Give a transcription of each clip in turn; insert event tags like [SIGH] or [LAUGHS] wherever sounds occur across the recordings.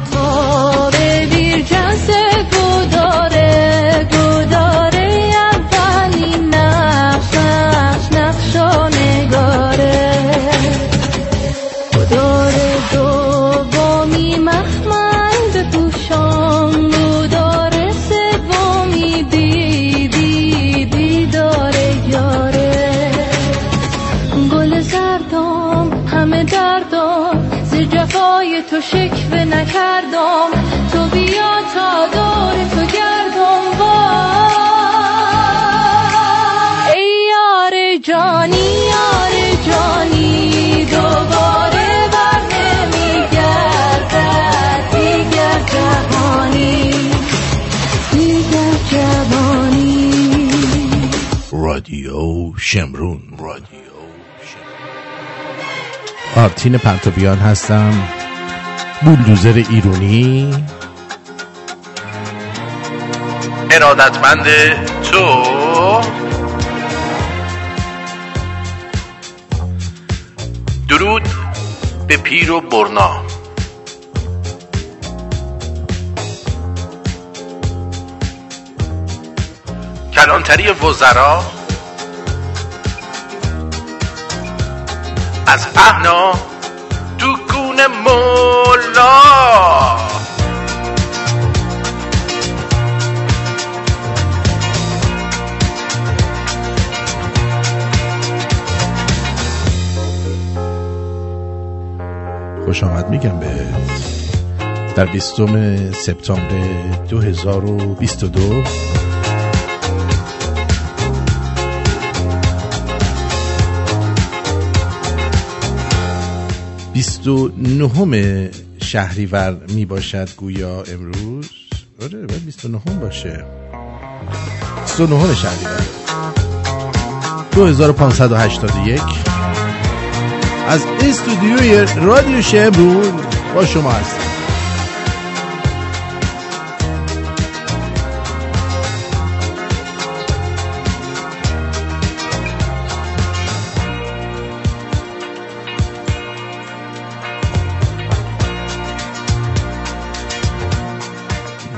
told شمرون رادیو آرتین پرتویان هستم. بولدوزر ایرونی. ارادتمند تو. درود به پیر و برنا. کلانتری وزرا از پهنا تو گونه مولا خوش آمد میگم بهت در بیستم سپتامبر 2022 29 شهریور می باشد گویا امروز؟ آره باید 29 باشه. 29 شهریور. 2581 از استودیوی رادیو شمرون با شما هستم.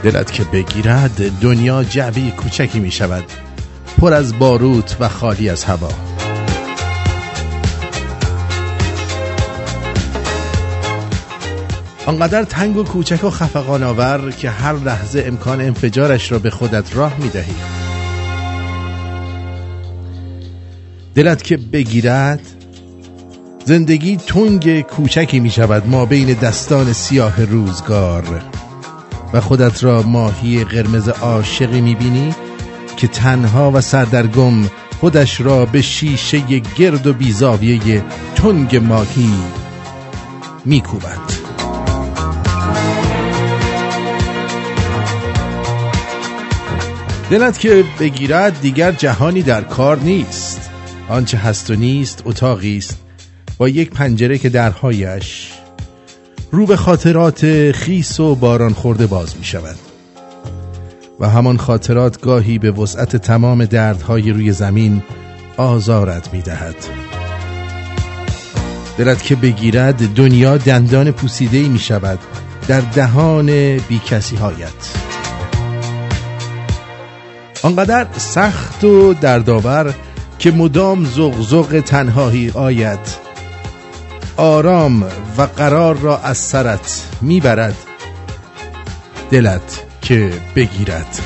دلت که بگیرد دنیا جعبه کوچکی می شود. پر از باروت و خالی از هوا. آنقدر تنگ و کوچک و خفقان آور که هر لحظه امکان انفجارش را به خودت راه می دهی. دلت که بگیرد زندگی تنگ کوچکی می شود ما بین دستان سیاه روزگار. و خودت را ماهی قرمز عاشقی می‌بینی که تنها و سردرگم خودش را به شیشه گرد و بیزاویه تنگ ماهی میکوبد. دلت که بگیرد دیگر جهانی در کار نیست. آنچه هست و نیست اتاقی است. با یک پنجره که درهایش رو به خاطرات خیس و باران خورده باز می شود و همان خاطرات گاهی به وسعت تمام دردهای روی زمین آزارت می دهد دلت که بگیرد دنیا دندان پوسیده می شود در دهان بی کسی هایت آنقدر سخت و دردآور که مدام زغزغ تنهایی آید. آرام و قرار را از سرت می‌برد. دلت که بگیرد.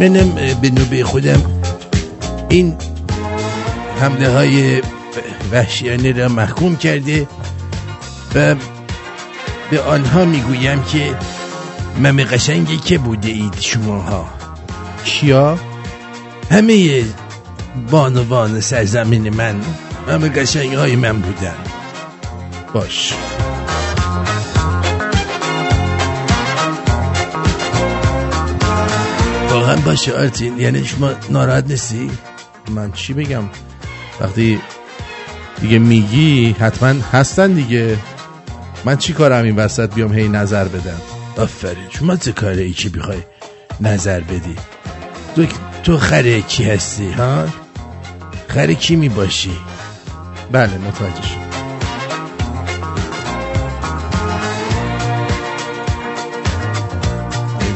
منم به نوبه خودم. این حمله های وحشیانه را محکوم کرده و به آنها می‌گویم که مم قشنگی که بوده اید شماها؟ کیا؟ همه بانوان سرزمین من مم قشنگ های من بودن. باش. واقعا باشه آرتین یعنی شما ناراحت نیستی؟ من چی بگم؟ وقتی دیگه میگی حتما هستن دیگه. من چی کارم این وسط بیام هی نظر بدم؟ آفرین شما چه کاره ای چی بخوای نظر بدی؟ تو, تو خره کی هستی ها؟ خره کی می باشی بله متوجه شد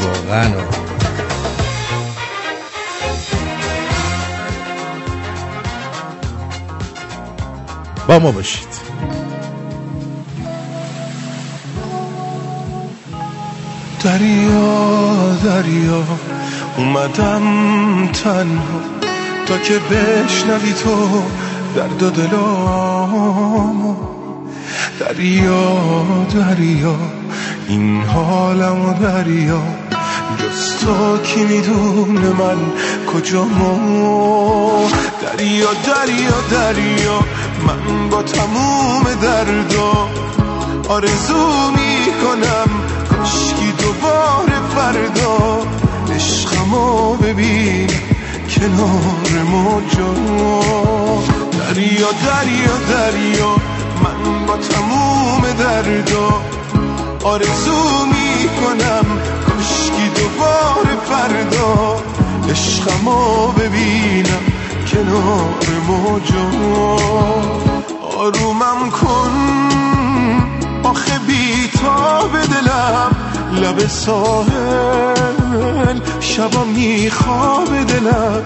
واقعا. با ما باشید. دریا دریا اومدم تنها. تا که بشنوی تو درد و دلامو دریا دریا این حالم و دریا. جز تو کی می‌دونه من کجامو دریا دریا دریا من با تموم دردا آرزو می‌کنم. کاشکی دوباره فردا. عشقمو ببین کنار موجا. دریا دریا دریا من با تموم دردا. آرزو می‌کنم کاشکی دوباره فردا. عشقمو ببینم کنار موجا. آرومم کن. آخه بیتا به دلم لب ساحل. شبا میخواب دلم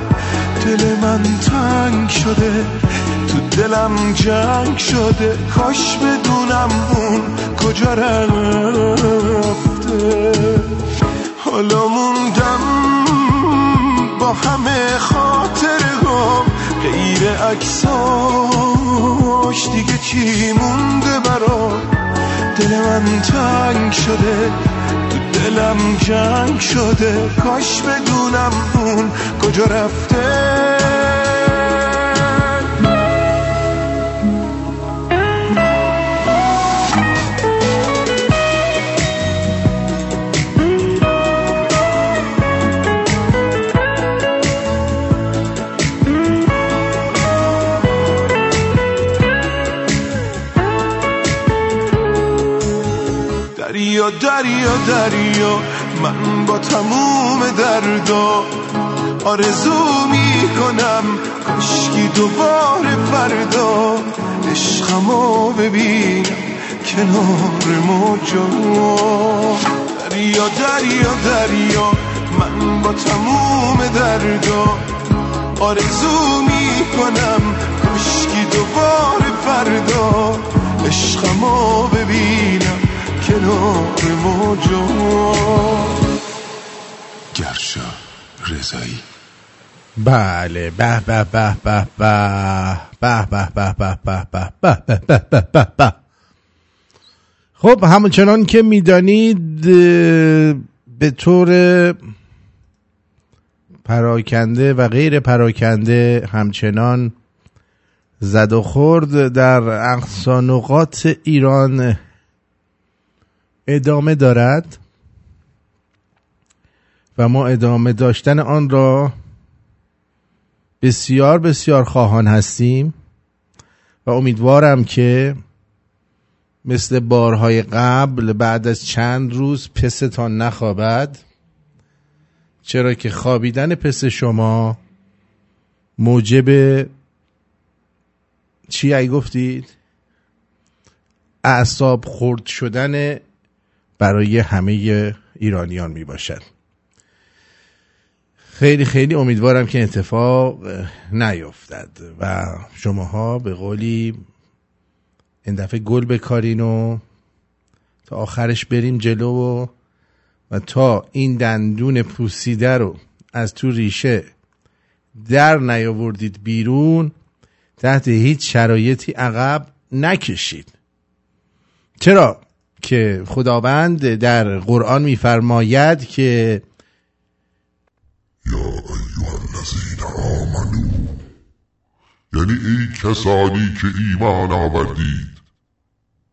دل من تنگ شده. تو دلم جنگ شده کاش بدونم اون کجا رفته. حالا موندم با همه خاطر هم غیر عکساش دیگه چی مونده برا دل من تنگ شده تو دلم جنگ شده. کاش بدونم اون کجا رفته. دریا دریا دریا من با تموم دردا آرزو می‌کنم کشکی دوباره فردا. عشقمو ببینم کنار موجا. دریا دریا دریا من با تموم دردا آرزو می‌کنم کشکی دوباره فردا. عشقمو ببینم. کنار موجا گرشا رضایی بله به به به به به به به به به به به به به به به به خب همچنان که می‌دانید به طور پراکنده و غیر پراکنده همچنان زد و خورد در اقصانقات ایران ادامه دارد و ما ادامه داشتن آن را بسیار بسیار خواهان هستیم و امیدوارم که مثل بارهای قبل بعد از چند روز پستان نخوابد چرا که خوابیدن پس شما موجب چی ای گفتید؟ اعصاب خورد شدن برای همه ایرانیان می باشد خیلی خیلی امیدوارم که اتفاق نیفتد و شماها به قولی این دفعه گل بکارین و تا آخرش بریم جلو و و تا این دندون پوسیده رو از تو ریشه در نیاوردید بیرون تحت هیچ شرایطی عقب نکشید. چرا؟ که خداوند در قرآن میفرماید که یا ایوه الذین آمنو یعنی ای کسانی که ایمان آوردید.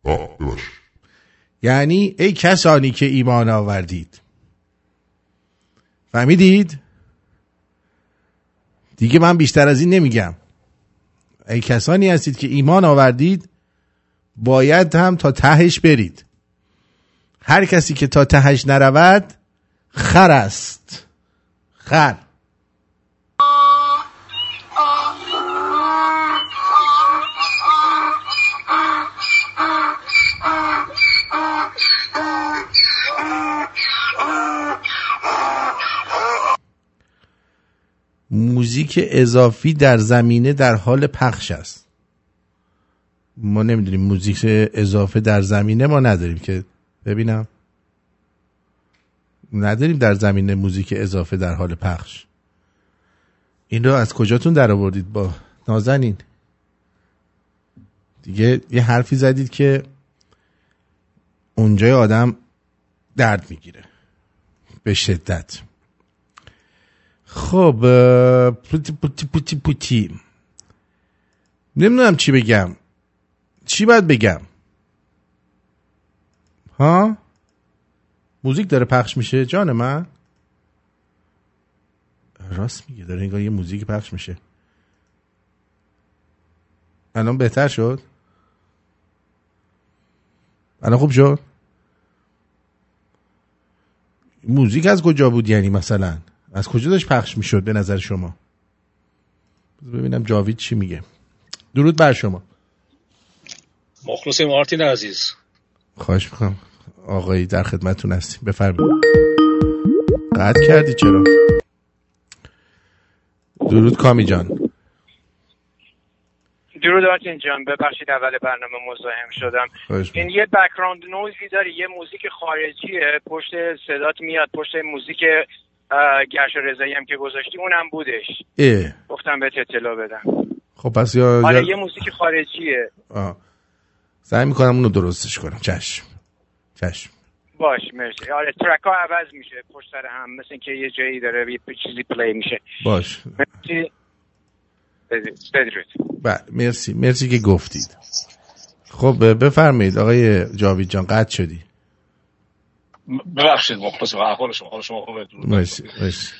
آه بباش یعنی ای کسانی که ایمان آوردید. فهمیدید؟ دیگه من بیشتر از این نمیگم. ای کسانی هستید که ایمان آوردید باید هم تا تهش برید. هر کسی که تا تهش نرود خر است. خر. موزیک اضافی در زمینه در حال پخش است. ما نمی‌دونیم موزیک اضافه در زمینه ما نداریم که ببینم. نداریم در زمینه موزیک اضافه در حال پخش. این رو از کجاتون در آوردید؟ با نازنین. دیگه یه حرفی زدید که اونجای آدم درد می‌گیره. به شدت. خب پوتی پوتی پوتی پوتی. نمی‌دونم چی بگم. چی باید بگم؟ ها؟ موزیک داره پخش میشه جان من. راست میگه داره انگار یه موزیک پخش میشه. الان بهتر شد؟ الان خوب شد؟ موزیک از کجا بود یعنی مثلا؟ از کجا داشت پخش می‌شد به نظر شما؟ ببینم جاوید چی میگه. درود بر شما. مخلص مارتین عزیز. خواهش می‌کنم. آقایی در خدمتون هستیم. بفرمایید. قطع کردی چرا؟ درود کامی جان. درود آرتین جان. ببخشید اول برنامه مزاحم شدم. این یه background noise ی داری یه موزیک خارجیه. پشت صدات میاد. پشت موزیک گرشا رضایی هم که گذاشتی اونم بودش. گفتم بهت اطلاع بدم. خب پس یا آره یه موزیک خارجیه. آه. سعی می‌کنم اونو درستش کنم. چشم. چشم. باش مرسی. آره track ها عوض میشه. پشت سر هم مثل اینکه یه جایی داره یه چیزی play میشه. باش. مرسی. بدرود بله مرسی. مرسی که گفتید. خب بفرمایید آقای جاوید جان قطع شدی. ببخشید مخلص احوال شما حال شما خوبه. مرسی مرسی.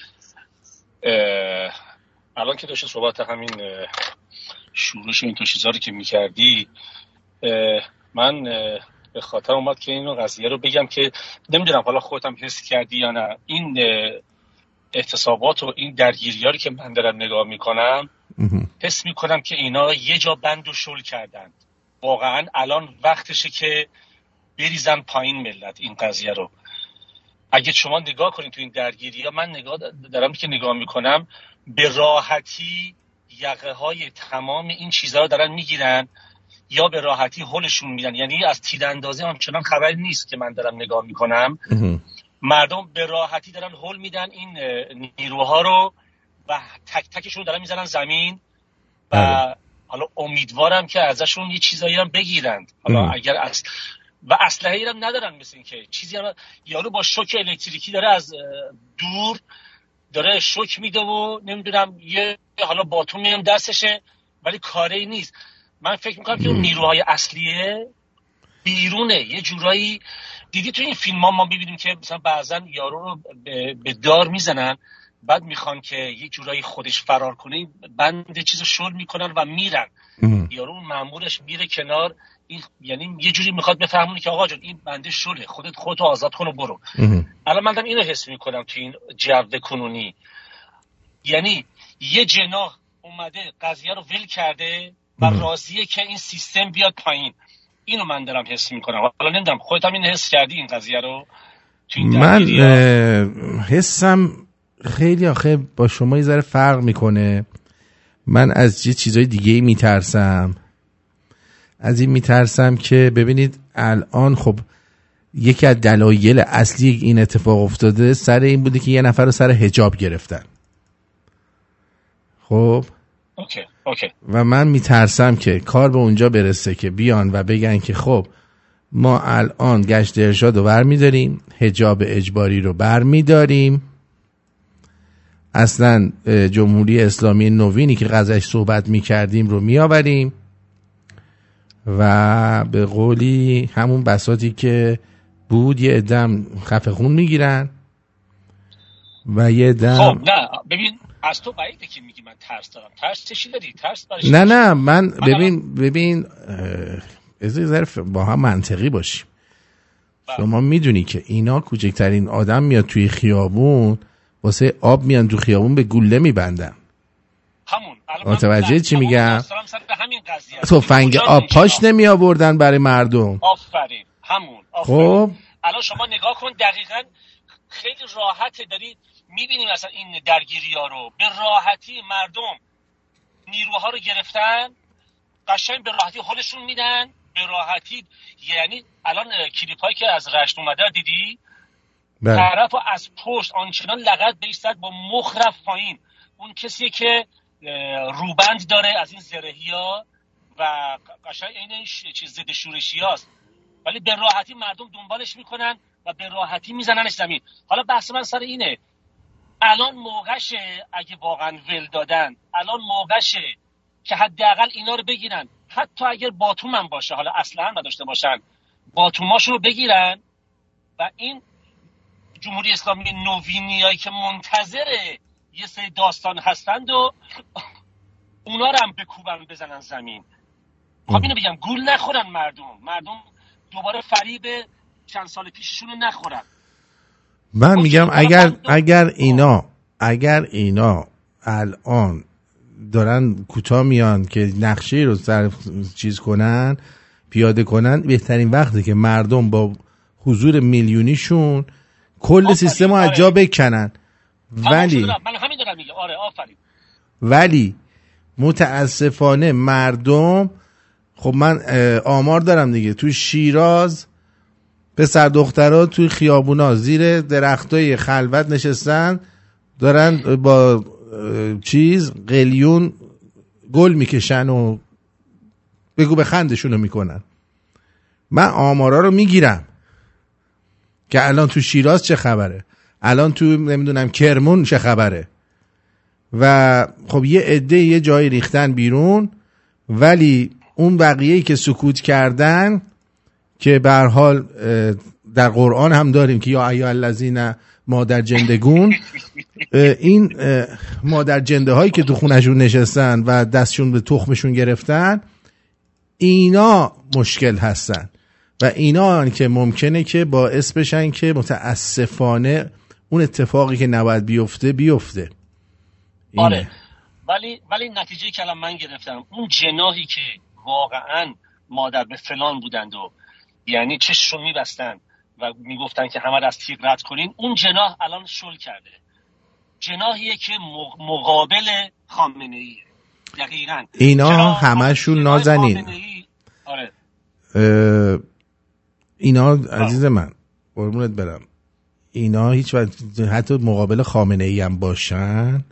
الان که داشت صحبت همین شورش این تو چیزا رو که می‌کردی من به خاطر اومد که اینو قضیه رو بگم که نمی‌دونم حالا خودم حس کردی یا نه. این احتسابات و این درگیری که من دارم نگاه می‌کنم حس می‌کنم که اینا یه جا بند و شل کردن. واقعا الان وقتشه که بریزن پایین ملت این قضیه رو. اگه شما نگاه کنید تو این درگیری ها من نگاه دارم که نگاه می‌کنم به راحتی یقه های تمام این چیزها رو دارن می‌گیرن. یا به راحتی هلشون میدن. یعنی از تیراندازی هم چنان خبری نیست که من دارم نگاه می‌کنم. مردم به راحتی دارن هل میدن این نیروها رو و تک تکشون دارن می‌زنن زمین. و بله. حالا امیدوارم که ازشون یه چیزایی هم بگیرند. حالا اگر از و اسلحه هم ندارن مثل که چیزی هم یارو با شوک الکتریکی داره از دور داره شوک میده و نمی‌دونم یه حالا باتون هم دستشه ولی کاری نیست. من فکر می‌کنم که اون نیروهای اصلیه بیرونه. یه جورایی دیدی تو این فیلم ها ما ببینیم که مثلا بعضا یارو رو به دار می‌زنن بعد می‌خوان که یه جورایی خودش فرار کنه بند چیز رو شل می‌کنن و میرن. یارو اون مامورش میره کنار. این یعنی یه جوری می‌خواد بفهمونه که آقا جان این بنده شله. خودت خودتو آزاد کن و برو. الان من اینو حس می‌کنم تو این جو کنونی. یعنی یه جناح اومده قضیه رو ول کرده. و راضیه که این سیستم بیاد پایین. اینو من دارم حس می‌کنم. حالا نمی‌دونم خودت هم این حس کردی این قضیه رو؟ من حسم خیلی آخه با شما یه ذره فرق می‌کنه. من از یه چیزای دیگه میترسم. از این میترسم که ببینید الان خب یکی از دلایل اصلی این اتفاق افتاده سر این بوده که یه نفر رو سر هجاب گرفتن. خب؟ اوکی. اوکی. و من میترسم که کار به اونجا برسه که بیان و بگن که خب ما الان گشت ارشاد رو بر میداریم هجاب اجباری رو بر میداریم اصلا جمهوری اسلامی نوینی که غزش صحبت می‌کردیم رو میآوریم و به قولی همون بساتی که بود یه ادم خفه خون می‌گیرن و یه دم خب نه ببین از تو بعیده که میگی من ترس دارم. ترس چی داری؟ ترس برای نه نه من ببین ببین ظرف با هم منطقی باشیم. شما می‌دونی که اینا کوچکترین آدم میاد توی خیابون واسه آب میان تو خیابون به گوله میبندن. همون. متوجه چی میگم؟ فنگ آب پاش نمی آوردن برای مردم. آفرین. همون. خب. الان شما نگاه کن دقیقا خیلی راحت داری می‌بینیم اصلا این درگیری ها رو. به راحتی مردم نیروها رو گرفتن قشنگ به راحتی حالشون میدن. به راحتی یعنی الان کلیپ هایی که از رشت اومده دیدی؟ بله. طرف از پشت آنچنان لغت زد با مخرف پایین. اون کسی که روبند داره از این زرهی ها و قشنگ این چیز ضد شورشی هاست. ولی به راحتی مردم دنبالش می‌کنن و به راحتی میزننش زمین. حالا بحث من سر اینه. الان موقعشه اگه واقعا ول دادن الان موقعشه که حداقل اینا رو بگیرن. حتی اگر باتوم هم باشه حالا اصلا نداشته باشن باتوماشون رو بگیرن و این جمهوری اسلامی نوینیایی که منتظر یه سری داستان هستند و اونا رو هم بکوبن بزنن زمین. خب اینو بگم گول نخورن مردم. مردم دوباره فریب چند سال پیششون رو نخورن. من خب میگم اگر اگر اینا اگر اینا الان دارن کوتاه میان که نقشه رو سر چیز کنن پیاده کنن بهترین وقته که مردم با حضور میلیونیشون کل سیستم رو از جا آره. بکنن ولی من همین دارم میگم. آره آفرین. ولی متاسفانه مردم خب من آمار دارم دیگه. تو شیراز پسر دخترها توی خیابونا زیر درختای خلوت نشستن دارن با چیز قلیون گل می‌کشن و بگو به خندشون رو می‌کنن. من آمارا رو می‌گیرم که الان تو شیراز چه خبره؟ الان تو نمی‌دونم کرمون چه خبره؟ و خب یه عده یه جایی ریختن بیرون ولی اون بقیه که سکوت کردن که به حال در قرآن هم داریم که یا ایها الذین مادر جندگون این مادر جنده هایی که تو خونشون نشستن و دستشون به تخمشون گرفتن اینا مشکل هستن. و اینا که ممکنه که باعث بشن که متاسفانه اون اتفاقی که نباید بیفته بیفته. آره. ولی ولی نتیجه که من گرفتم. اون جناهی که واقعا مادر به فلان بودند و یعنی چششون میبستن و می‌گفتن که همه از تیغ رد کنین. اون جناح الان شل کرده. جناحیه که مقابل خامنه ای دقیقا. اینا همشون نازنین. آره. اینا عزیز من قربونت برم. اینا هیچ وقت حتی مقابل خامنه ای هم باشن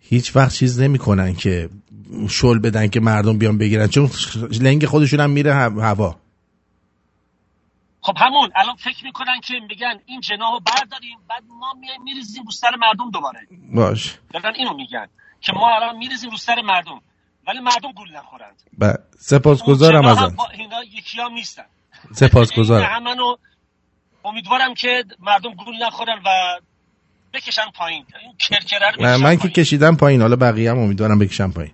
هیچ وقت چیز نمی‌کنن که شل بدن که مردم بیان بگیرن. چون لنگ خودشون هم میره هوا. خب همون الان فکر می‌کنن که میگن این جناح رو برداریم بعد ما میریزیم رو سر مردم دوباره. باش. دارن اینو میگن که ما الان میریزیم رو سر مردم ولی مردم گول نخورند. با سپاسگزارم ازت. اینا یکی هم نیستن. سپاسگزارم. همونو امیدوارم که مردم گول نخورن و بکشن پایین. این کرکره من که کشیدم پایین. حالا بقیه هم امیدوارم بکشن پایین.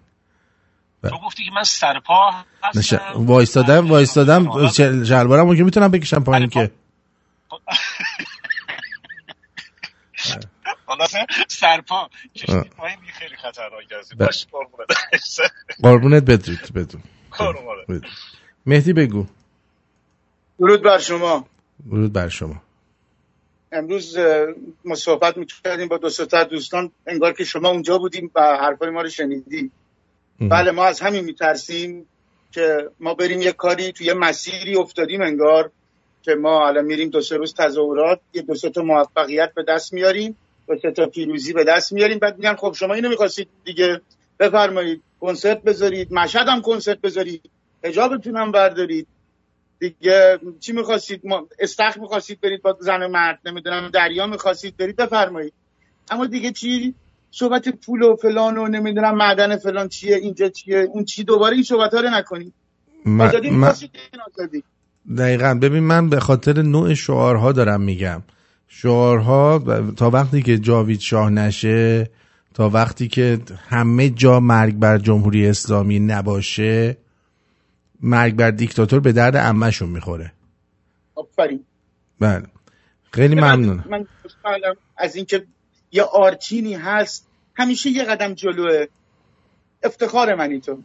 تو گفتی که من سرپا هستم وایستادم وایستادم شلوارم که می‌تونم بکشم پایین که. خلاصه سرپا کشتی پایین خیلی خطرناک است. باش قربونت. بدرید بدون مهدی بگو. درود بر شما. درود بر شما. امروز ما صحبت می‌کردیم با دو تا دوستان انگار که شما اونجا بودیم و حرفای ما رو شنیدیم. بله ما از همین میترسیم که ما بریم یه کاری توی مسیری افتادیم انگار که ما الان میریم دو سه روز تظاهرات یه دو سه تا موفقیت به دست میاریم دو سه تا پیروزی به دست میاریم. بعد میگن خب شما اینو می‌خواستید دیگه بفرمایید کنسرت بذارید مشهد هم کنسرت بذارید حجابتون هم بردارید. دیگه چی می‌خواستید؟ ما استخ می‌خواستید برید با زن و مرد نمی‌دونم دریا می‌خواستید برید بفرمایید. اما دیگه چی؟ صحبت پول و فلان و نمی‌دونم معدن فلان چیه اینجا چیه اون چی دوباره این صحبت ها رو نکنی. من... دقیقا. ببین من به خاطر نوع شعارها دارم میگم. شعارها تا وقتی که جاوید شاه نشه تا وقتی که همه جا مرگ بر جمهوری اسلامی نباشه مرگ بر دیکتاتور به درد امهشون می‌خوره. آفرین. بله. خیلی ممنون. من از اینکه یا آرتینی هست همیشه یه قدم جلوه. افتخار منی تو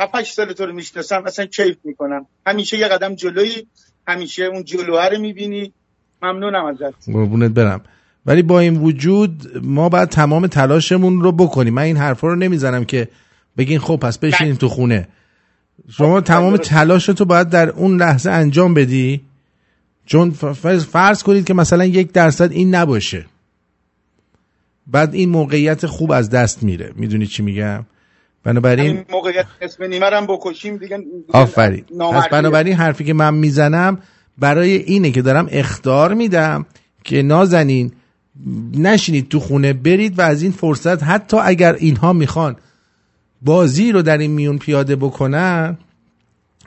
هفتش سال تو رو می‌شناسم اصلا کیف می‌کنم. همیشه یه قدم جلوی همیشه اون جلوه رو می‌بینی. ممنونم ازت. قربونت برم. ولی با این وجود ما باید تمام تلاشمون رو بکنیم. من این حرفا رو نمی‌زنم که بگین خب پس بشینین تو خونه. شما خب، تمام تلاش تو باید در اون لحظه انجام بدی. چون فرض کنید که مثلا یک درصد این نباشه. بعد این موقعیت خوب از دست میره. می‌دونی چی میگم؟ بنابراین موقعیت اسم نیمرم بکشیم دیگه آفرین. پس بنابراین حرفی که من می‌زنم برای اینه که دارم اختار میدم که نازنین نشینید تو خونه برید و از این فرصت حتی اگر اینها می‌خوان بازی رو در این میون پیاده بکنن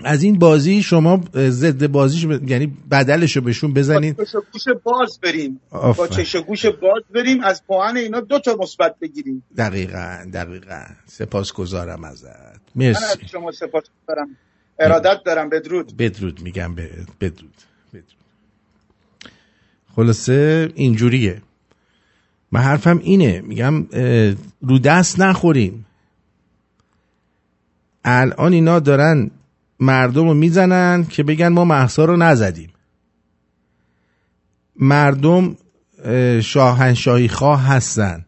از این بازی شما ضد بازیش یعنی بدلش رو بهشون بزنین. با گوش باز بریم. با چش گوش باز بریم از پوهن اینا دو تا مثبت بگیریم. دقیقا دقیقا. سپاس گذارم ازت. مرسی من از شما سپاس گذارم ارادت دارم. بدرود. بدرود میگم بدرود. بدرود. خلاصه اینجوریه. من حرفم اینه. میگم رو دست نخوریم. الان اینا دارن مردم رو می‌زنن که بگن ما محصا رو نزدیم. مردم شاهنشاهی خواه هستن.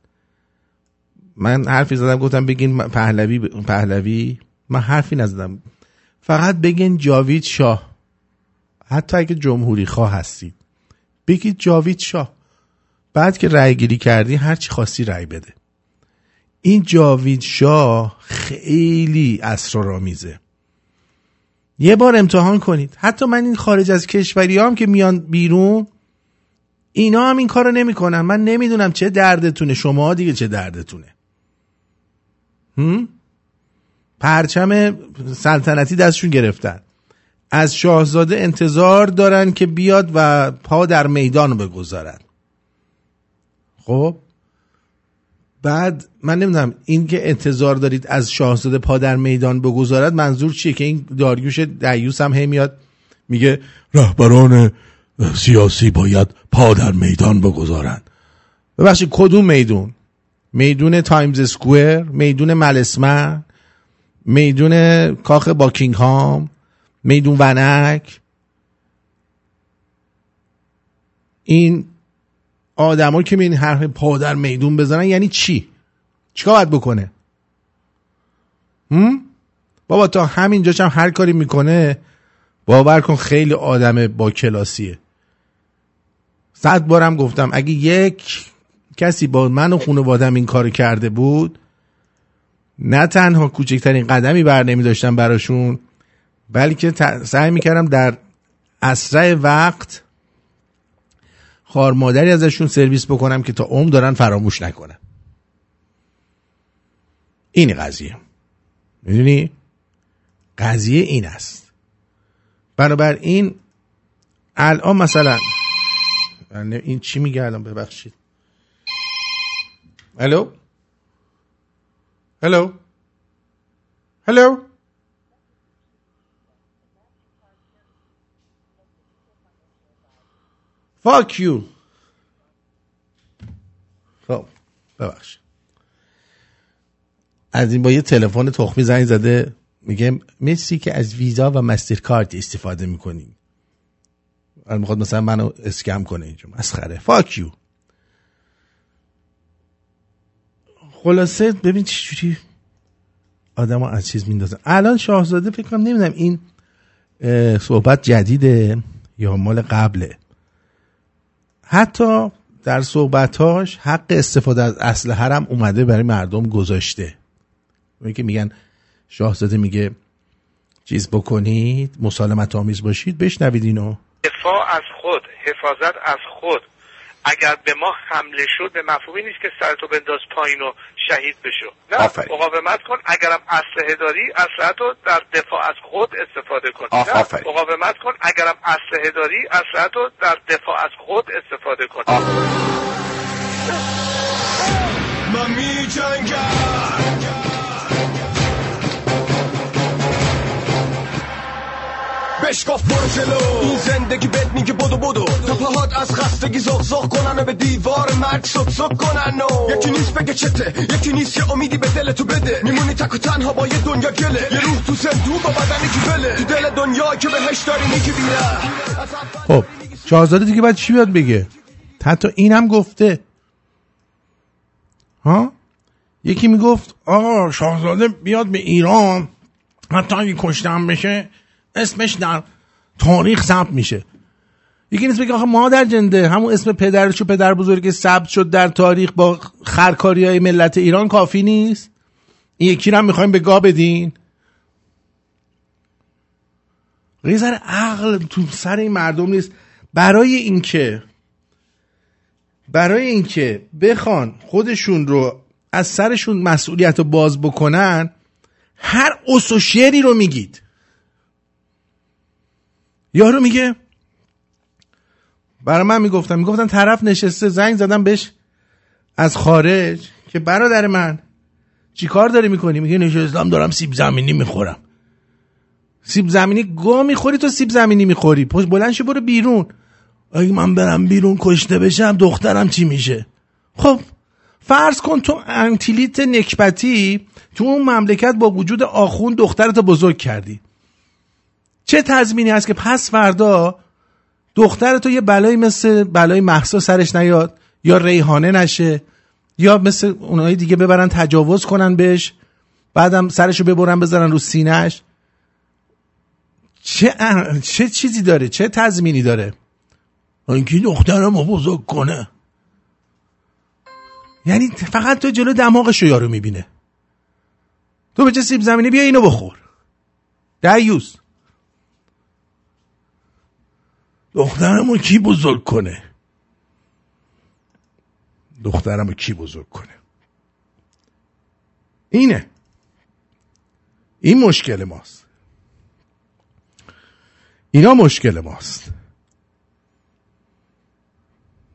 من حرفی زدم گفتم بگین پهلوی پهلوی؟ من حرفی نزدم. فقط بگین جاوید شاه. حتی اگه جمهوری خواه هستید. بگید جاوید شاه. بعد که رأی گیری کردی هر چی خواستی رأی بده. این جاوید شاه خیلی اسرارآمیزه. یه بار امتحان کنید. حتی من این خارج از کشوری هم که میان بیرون اینا هم این کارو نمی‌کنن. من نمی‌دونم چه دردتونه. شما دیگه چه دردتونه. هم؟ پرچم سلطنتی دستشون گرفتن. از شاهزاده انتظار دارن که بیاد و پا در میدان بگذارن. خب؟ بعد من نمی‌دونم این که انتظار دارید از شاهزاده پا در میدان بگذارد منظور چیه که این داریوش دیوث هم میاد؟ میگه رهبران سیاسی باید پا در میدان بگذارند. ببخشید کدوم میدون؟ میدون تایمز اسکوئر میدون ملسمن میدون کاخ باکینگهام میدون ونک. این آدما که این حرف پا در میدون بزنن یعنی چی؟ چیکار باید بکنه؟ هم؟ بابا تا همینجاش هم هر کاری می‌کنه باور کن خیلی آدم با کلاسیه. صد بارم گفتم اگه یک کسی با من و خانوادم این کار کرده بود نه تنها کوچکترین قدمی بر نمی داشتم براشون بلکه سعی می‌کردم در اسرع وقت خار مادری ازشون سرویس بکنم که تا عمر دارن فراموش نکنن. این قضیه. می‌دونی؟ قضیه این است. بنابراین الان مثلا این چی میگه الان؟ ببخشید. الو؟ الو؟ الو؟ Fuck you. خب ببخش. از این با یه تلفن تخمی زنگ زده میگه مسی که از ویزا و مستر کارت استفاده می‌کنیم. الان می‌خواد مثلا منو اسکم کنه اینجا. مسخره. فاک یو خلاصه ببین چجوری آدم از چیز میندازن. الان شاهزاده فکر کنم نمی‌دونم این صحبت جدیده یا مال قبله. حتی در صحبتاش حق استفاده از اسلحه هم اومده برای مردم گذاشته. که میگن شاهزاده میگه چیز بکنید مسالمت آمیز باشید بشنوید اینو. دفاع از خود حفاظت از خود. اگر به ما حمله شد به مفهومی نیست که سرتو بنداز پایین و شهید بشو. نه مقاومت کن. اگرم اسلحه داری اسلحه رو در دفاع از خود استفاده کن. نه مقاومت کن. اگرم اسلحه داری اسلحه رو در دفاع از خود استفاده کن. من می بهش گفت برو جلو. این زندگی بهت میگه بدو بدو. تا پاهات از خستگی زغ زغ کنن و به دیوار مرگ سک سک کنن و یکی نیست بگه چته یکی نیست یه امیدی به دل تو بده. میمونی تک و تنها با یه دنیا گله. یه روح تو زندون با بدنی که بله. تو دل دنیا که بهش داری میگی بیره خب شاهزاده دیگه باید چی بیاد بگه؟ حتی اینم گفته. ها؟ یکی می‌گفت آقا شاهزاده بیاد به ایران. حتی اگه کشتم بشه اسمش در تاریخ ثبت میشه. یکی نیست بگه آخه مادر جنده همون اسم پدرش و پدر بزرگ ثبت شد در تاریخ با خرکاری های ملت ایران کافی نیست؟ این یکی رو هم می‌خوایم به گا بدین. ریزر عقل تو سر این مردم نیست. برای اینکه برای اینکه بخوان خودشون رو از سرشون مسئولیت رو باز بکنن هر اس و شعری رو میگید. یارو میگه برای من می‌گفتم می‌گفتن طرف نشسته زنگ زدم بهش از خارج که برادر من چی کار داری می‌کنی؟ میگه نشستم دارم سیب زمینی می‌خورم. سیب زمینی گو می‌خوری تو سیب زمینی می‌خوری. پشت بلند شو برو بیرون. اگه من برم بیرون کشته بشم دخترم چی میشه؟ خب فرض کن تو انتیلیت نکبتی تو اون مملکت با وجود آخون دخترتو بزرگ کردی. چه تضمینی هست که پس فردا دخترتو یه بلایی مثل بلای محسا سرش نیاد یا ریحانه نشه یا مثل اونایی دیگه ببرن تجاوز کنن بهش بعدم سرشو ببرن بذارن رو سینهش چه, چه چیزی داره؟ چه تضمینی داره؟ اینکه دخترم رو بزرگ کنه. یعنی فقط تو جلو دماغشو یارو می‌بینه. تو به چه سیب زمینی بیا اینو بخور. دیوز دخترمو کی بزرگ کنه؟ دخترمو کی بزرگ کنه؟ اینه. این مشکل ماست. اینا مشکل ماست.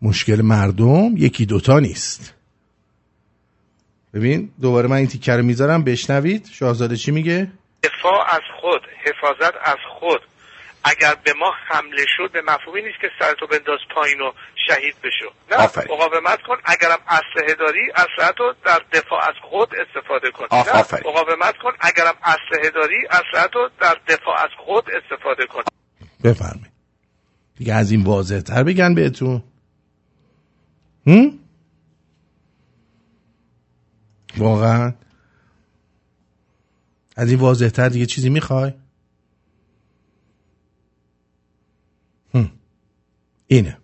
مشکل مردم یکی دوتا نیست. ببین دوباره من این تیکر می‌ذارم بشنوید. شاهزاده چی میگه؟ دفاع از خود حفاظت از خود. اگر به ما حمله شد به مفهومی نیست که سرتو بنداز پایین و شهید بشو. نه مقاومت کن. اگرم اسلحه داری اسلحه رو در دفاع از خود استفاده کن. نه مقاومت کن. اگرم اسلحه داری اسلحه رو در دفاع از خود استفاده کن. بفرمایید. دیگه از این واضح تر بگن بهتون. هم؟ واقعا؟ از این واضح تر دیگه چیزی می‌خوای؟ اینه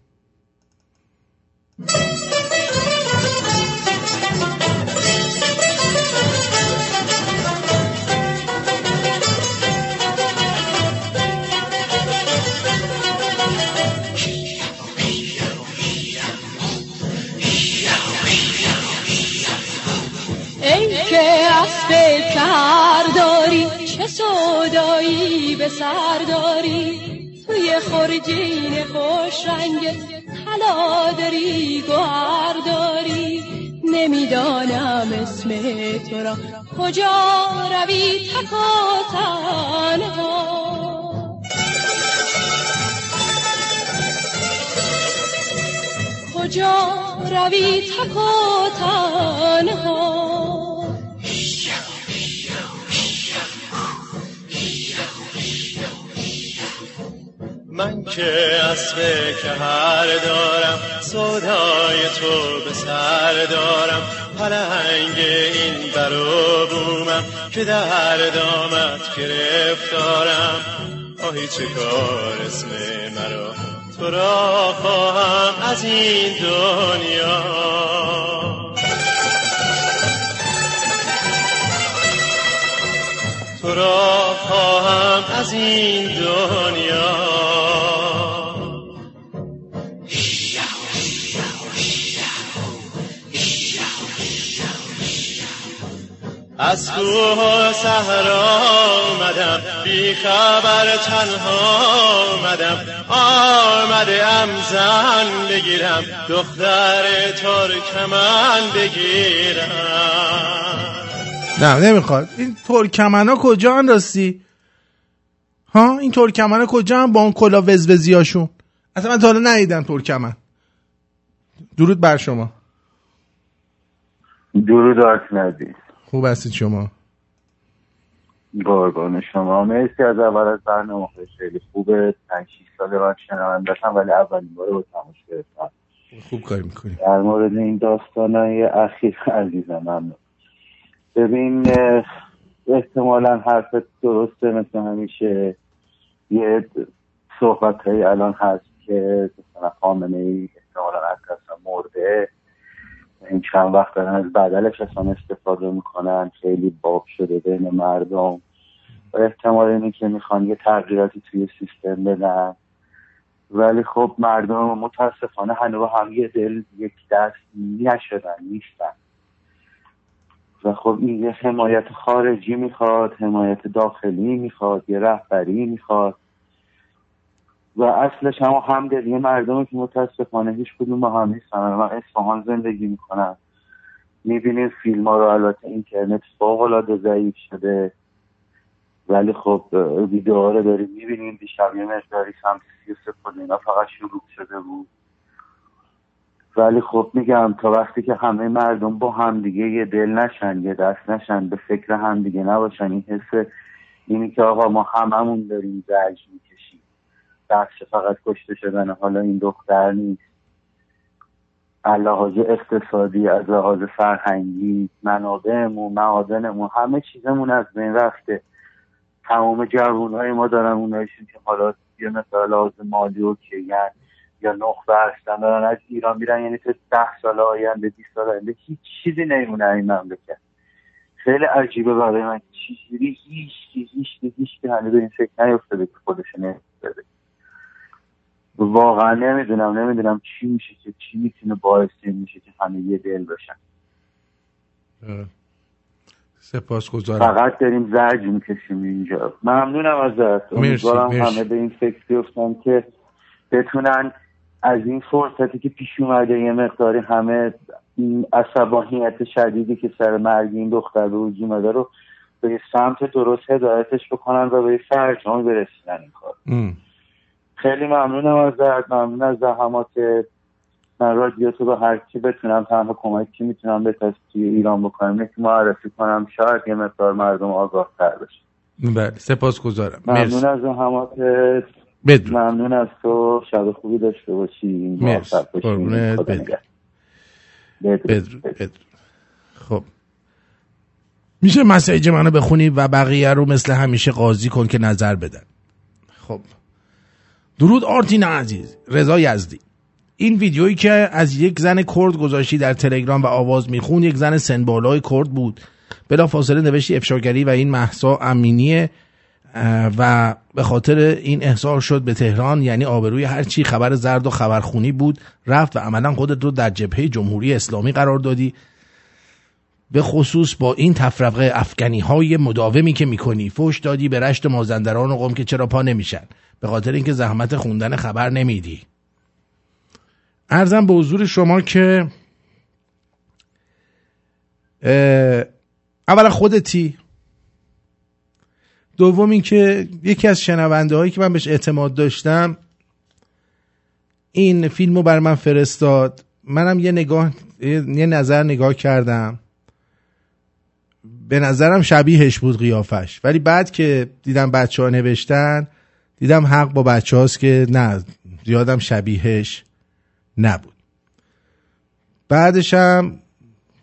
اسب سر داری چه سودایی به سر داری توی خرجین خوش رنگ طلا داری گوهر داری نمی‌دانم اسم تو را. کجا روی تک و تنها؟ کجا روی تک و تنها؟ من که اسب که هر دارم صدای تو به سر دارم. پلنگ این برو بومم که در دامت گرفتارم. آهی چه کار اسم مرا؟ تو را خواهم از این دنیا. تو را خواهم از این دنیا. از کوه صحرا آمدم. بی خبر تنها آمدم. آمده ام زن بگیرم. دختر ترکمن بگیرم. نه نمی‌خواد. این ترکمن ها کجا انداستی ها؟ این ترکمن کجا هم با اون کلا وزوزیاشون اصلا من تا حالا ندیدم ترکمن. درود بر شما. درود آرک ندید خوب هستید شما. قربان شما. مرسی از اول از برنامه خیلی خوبه. 5 6 سال من شنونده‌ام ولی اولین بار با تماش گرفتم. خوب کاری می‌کنی. در مورد این داستانای اخیر عزیزم ممنون. ببین احتمالا حرفت درسته مثل همیشه. یه صحبت های الان هست که مثلا خامنه ای احتمالا از مرده این چند وقت دارن از بدلش اصلا استفاده می‌کنن خیلی باب شده بین مردم. و احتمال اینه که می‌خوان یه تغییراتی توی سیستم بدن. ولی خب مردم متاسفانه هنوز هم یه دل یک دست نشدن نیستن. و خب این یه حمایت خارجی می‌خواد حمایت داخلی می‌خواد یه رهبری می‌خواد. و اصلش هم همدلی مردم که متاسفانه هیچ کدوم با هم نیستن. من اصفهان زندگی می‌کنم. می‌بینیم فیلم ها رو البته اینترنت فوق العاده ضعیف شده. ولی خب ویدیوها رو داریم می‌بینیم دیشب یه مقداری سمت سی و اینا فقط شروع شده بود. ولی خب میگم تا وقتی که همه مردم با همدیگه یه دل نشن یه دست نشن به فکر همدیگه نباشن این حس اینی که آقا ما هممون داریم زرج می‌کشیم. بخش فقط کشته شدن حالا این دختر نیست. لحاظ اقتصادی از لحاظ فرهنگی منابعمون معادنمون همه چیزمون از بین رفته. تمام جوون های ما دارن اونایشون که حالا یه مثلا لحاظ مالی و کیان یا نخبه هستن دارن از ایران میرن یعنی تو ده سال آینده 20 سال آینده هیچ چیزی نمیمونه این مملکت. خیلی عجیبه برای من. چیزی هیچ هیچ هیچ هیچ هنوز به این فکر نیفتاده که خودش نمیده واقعا نمی‌دونم نمی‌دونم چی میشه که چی می‌تونه باعث میشه که همه یه دل باشن سپاس گذارم فقط داریم زرج می‌کشیم اینجا. ممنونم ازت. امیدوارم همه به این فکر بیفتن که بتونن از این فرصتی که پیش اومده یه مقداری همه عصبانیت شدیدی که سر مرگ این دختر به وجود اومده رو به سمت درست هدایتش بکنن و به فرجام برسیدن این کار. خیلی ممنونم ازت ممنون از زحمات من رادیو تو به هر کی بتونم تنها کمکی می‌تونم به توی ایران بکنم. یکی معرفی کنم شاید یه مقدار مردم آگاه تر بشه. بله سپاس گذارم ممنون از زحمات. بدرود. ممنون از تو. شب خوبی داشته باشی. مرسی. خب. میشه مسیج منو بخونی و بقیه رو مثل همیشه قاضی کن که نظر بدن. خب. درود آرتین عزیز رضا یزدی. این ویدیویی که از یک زن کرد گذاشتی در تلگرام و آواز میخون یک زن سنبالای کرد بود. بلا فاصله نوشتی افشاگری و این محسا امینیه و به خاطر این احضار شد به تهران یعنی آبروی هر چی خبر زرد و خبرخونی بود. رفت و عملا خودت رو در جبهه جمهوری اسلامی قرار دادی. به خصوص با این تفرقه افغانی های مداومی که می‌کنی فوش دادی به رشت مازندران و قوم که چرا پا نمیشن. به خاطر اینکه زحمت خوندن خبر نمیدی. ارزم به حضور شما که اولا خودتی. دوم اینکه یکی از شنونده هایی که من بهش اعتماد داشتم این فیلم رو بر من فرستاد. منم یه نگاه یه نظر نگاه کردم. به نظرم شبیهش بود قیافش. ولی بعد که دیدم بچه ها نوشتن دیدم حق با بچه هاست که نه زیادم شبیهش نبود. بعدشم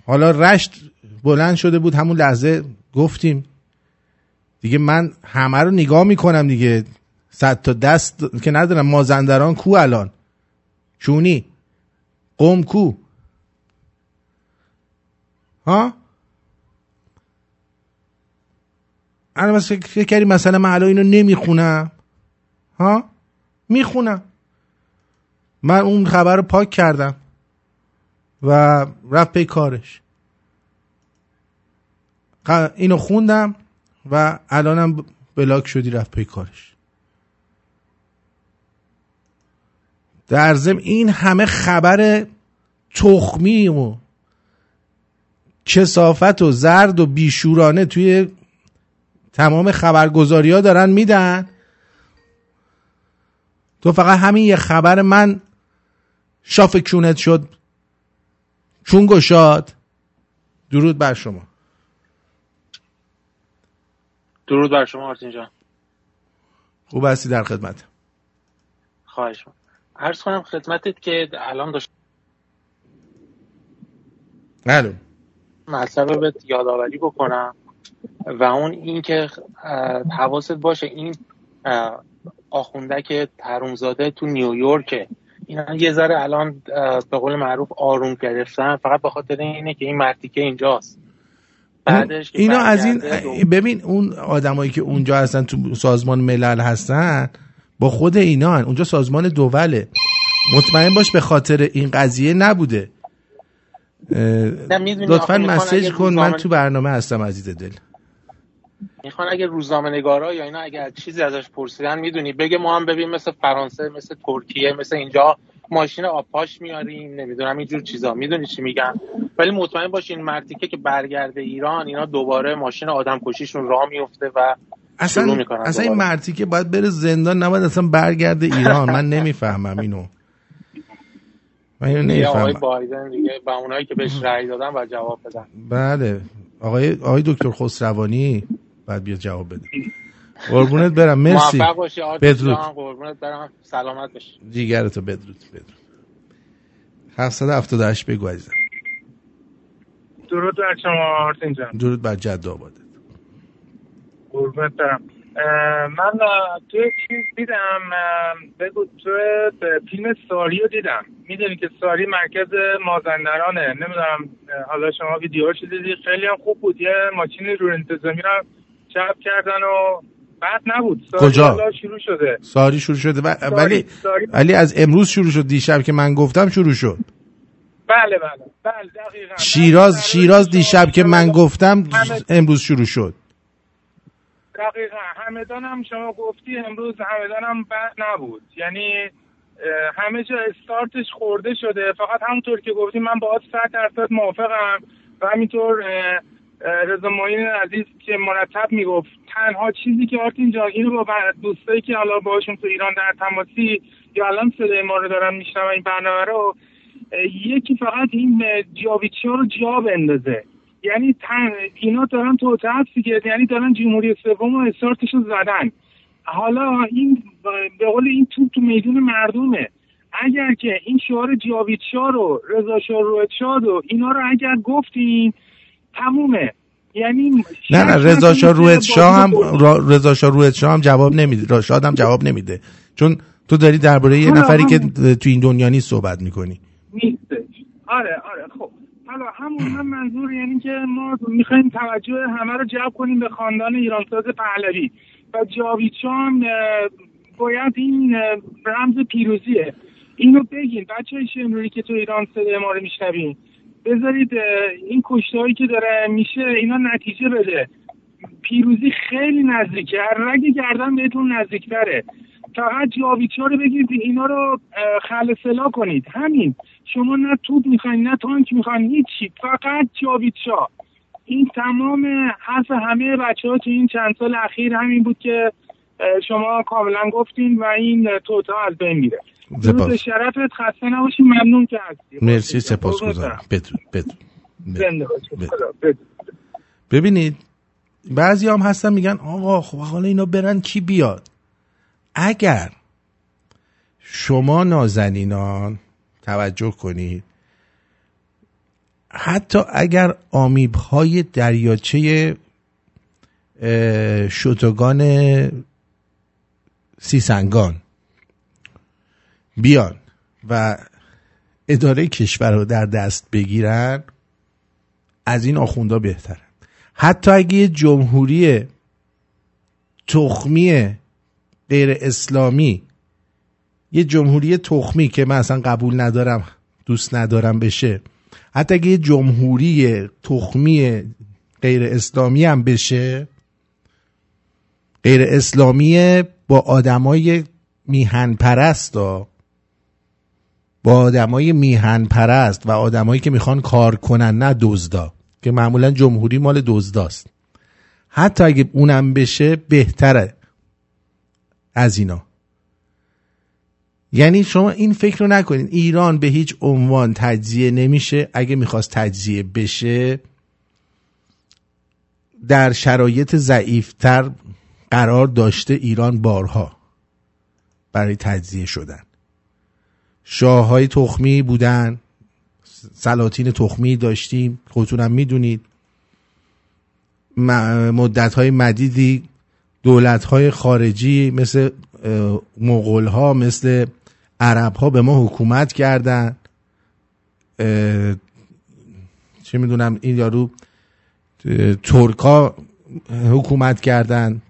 حالا رشت بلند شده بود همون لحظه گفتیم. دیگه من همه رو نگاه می‌کنم دیگه. صد تا دست که ندارم. مازندران کو الان؟ چونی؟ قوم کو؟ ها؟ الان مثلا فکر کردی مثلا من الان اینو نمی‌خونم؟ ها؟ می‌خونم. من اون خبر رو پاک کردم. و رفت پی کارش. اینو خوندم و الانم بلاک شدی رفت پی کارش. در ضمن این همه خبر تخمی و کسافت و زرد و بیشورانه توی تمام خبرگزاری ها دارن میدن. تو فقط همین یه خبر من شاف کونت شد. چون گشاد. درود بر شما. درود بر شما آرتین جان. خوب هستی در خدمت. خواهش عرض کنم خدمتت که الان داشت بله. مطلب به یادآوری بکنم و اون این که حواست باشه این آخونده که ترومزاده تو نیویورکه اینا یه ذره الان به قول معروف آروم گرفتن. فقط به خاطر اینه که این مرتیکه اینجاست. بعدش اینا از این ببین اون آدمایی که اونجا هستن تو سازمان ملل هستن با خود اینا هن. اونجا سازمان دوله مطمئن باش به خاطر این قضیه نبوده. لطفا مسیج کن. من تو برنامه هستم عزیز دل. می‌خوان اگه روزنامه نگارا یا اینا اگر چیزی ازش پرسیدن می‌دونی. بگه ما هم ببین مثل فرانسه مثل ترکیه مثل اینجا ماشین آپاش میاریم نمی‌دونم اینجور چیزا. می‌دونی چی میگن؟ ولی مطمئن باشین مرتیکه که برگرده ایران اینا دوباره ماشین آدم کشیشون راه میفته و اصلا اصلا این مرتیکه باید بره زندان نباید اصلا برگرده ایران. من نمی‌فهمم اینو. من اینو نمی‌فهمم آقای بایدن دیگه با اونایی که بهش رأی دادن و جواب بدن. بله. آقای آقای دکتر خسروانی. بعد بیا جواب بده. قربونت برم مرسی. موفق باشی بدرود. قربونت برم. سلامت باشی. دیگرتو بدرود بدرود. 778 بگو عزیزم. درود بر شما آرتین جان. درود بر جد آبادت. قربونت برم. من توی چیز دیدم بگو توی فیلم ساری رو دیدم. می‌دونی که ساری مرکز مازندرانه. نمی‌دونم حالا شما ویدیو دیدی؟ خیلی هم خوب بود. یه ماشین رو انتظامی رو چپ کردن و بعد نبود. ساری کجا؟ شروع شده. ساری شروع شده. ولی ولی از امروز شروع شد. دیشب که من گفتم شروع شد. بله بله. بله دقیقا. شیراز شیراز دیشب که من گفتم امروز شروع شد. دقیقا. همدان هم شما گفتی امروز همدان هم بد نبود. یعنی همه جا استارتش خورده شده. فقط همونطور که گفتی من باید صد درصد موافقم و همینطور رضا معین عزیز که مرتب می‌گفت تنها چیزی که آرتین اینو با دوستایی که حالا باشون تو ایران در تماسی یا الان صدای ما رو دارن میشنم این برنامه رو یکی فقط این جاویچا رو جا بندازه. یعنی تن اینا دارن تو دیگه یعنی دارن جمهوری سوم و استارتش رو زدن. حالا این به قول این توپ تو میدون مردمه. اگر که این شعار جاوید شاه رو رضا شاه و اینا رو اگر گفتین تمومه. یعنی نه نه رضا شاه شاه هم رضا شاه شاه هم جواب نمیده. شاد هم جواب نمیده. چون تو داری درباره یه نفری که تو این دنیا نیست صحبت می‌کنی. نیستش آره آره. خب. حالا همون هم منظور یعنی که ما می‌خوایم توجه همه رو جلب کنیم به خاندان ایرانساز پهلوی. و جاویدشان باید این رمز پیروزیه. اینو بگین. بچه های شمروری که تو ایران صدای ما رو میشنوین. بذارید این کشته که داره میشه اینا نتیجه بده. پیروزی خیلی نزدیکه. رگ گردن بهتون نزدیکتره. فقط جاویچا رو بگیرید اینا رو خلصلا کنید. همین. شما نه توپ می‌خواین نه تانک می‌خواین هیچی. فقط جاویچا این تمام حرف همه بچه ها تو این چند سال اخیر همین بود که شما کاملا گفتین و این توتا از بین میره. درود شرفت خسته نباشی ممنون که هستی مرسی سپاس گذارم ببینید بعضی هم هستن میگن آقا خب حالا اینا برن کی بیاد؟ اگر شما نازنینان توجه کنید حتی اگر آمیب های دریاچه شتگان سیسنگان بیان و اداره کشور رو در دست بگیرن از این آخوندا بهتره. حتی اگه یه جمهوری تخمی غیر اسلامی یه جمهوری تخمی که من اصلا قبول ندارم دوست ندارم بشه حتی اگه یه جمهوری تخمی غیر اسلامی هم بشه غیر اسلامی با آدمای میهن پرست با آدمای میهن پرست و آدمایی که می‌خوان کار کنن نه دزدا که معمولا جمهوری مال دزداست. حتی اگه اونم بشه بهتره از اینا. یعنی شما این فکر رو نکنید ایران به هیچ عنوان تجزیه نمیشه. اگه می‌خواست تجزیه بشه در شرایط ضعیفتر قرار داشته ایران بارها برای تجزیه شدن. شاه های تخمی بودن. سلاطین تخمی داشتیم. خودتونم می‌دونید. مدت های مدیدی دولت های خارجی مثل مغول ها مثل عرب ها به ما حکومت کردن. چه می‌دونم این یارو ترکا حکومت کردن.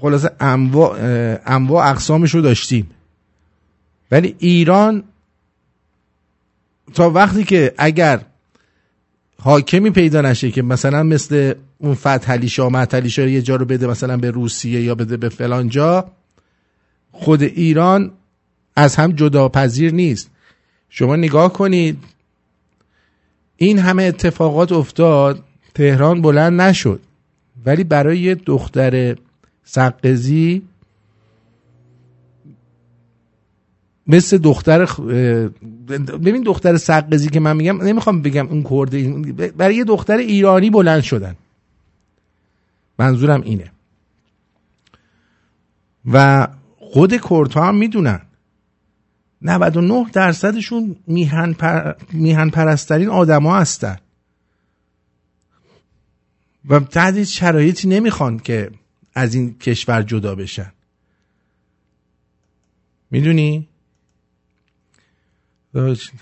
خلاصه انواع, انواع اقسامش رو داشتیم. ولی ایران تا وقتی که اگر حاکمی پیدا نشه که مثلا مثل اون فتحلی شاه شاه یه جا رو بده مثلا به روسیه یا بده به فلان جا خود ایران از هم جدا پذیر نیست. شما نگاه کنید این همه اتفاقات افتاد تهران بلند نشد. ولی برای دختر سقزی مثل دختر ببین دختر سقزی که من میگم نمی‌خوام بگم اون کرده برای یه دختر ایرانی بلند شدن. منظورم اینه. و خود کردها هم می‌دونن. 99 درصدشون میهن, پر... میهن پرسترین آدما هستن. و تحت شرایطی نمی‌خوان که از این کشور جدا بشن. می‌دونی؟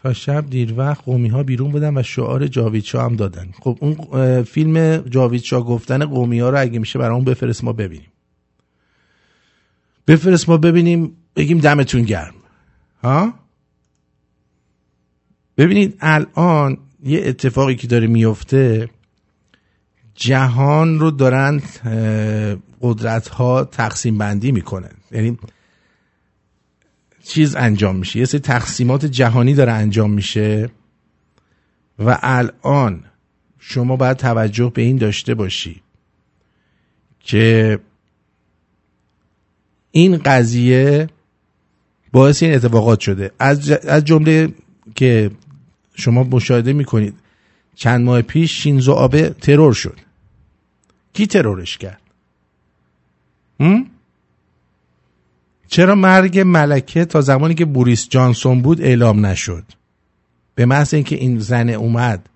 تا شب دیر وقت قومی ها بیرون بودن و شعار جاوید هم دادن. خب اون فیلم جاوید گفتن قومی ها رو اگه میشه برامون بفرست ما ببینیم. بفرست ما ببینیم بگیم دمتون گرم. ها؟ ببینید الان یه اتفاقی که داره میفته جهان رو دارن قدرت ها تقسیم بندی می‌کنن. یعنی چیز انجام میشه. یه سری تقسیمات جهانی داره انجام میشه. و الان شما باید توجه به این داشته باشی که این قضیه باعث این اتفاقات شده. از, جمله که شما مشاهده می‌کنید چند ماه پیش شینزو آبه ترور شد. کی ترورش کرد؟ هم؟ چرا مرگ ملکه تا زمانی که بوریس جانسون بود اعلام نشد؟ به محض اینکه این زن اومد.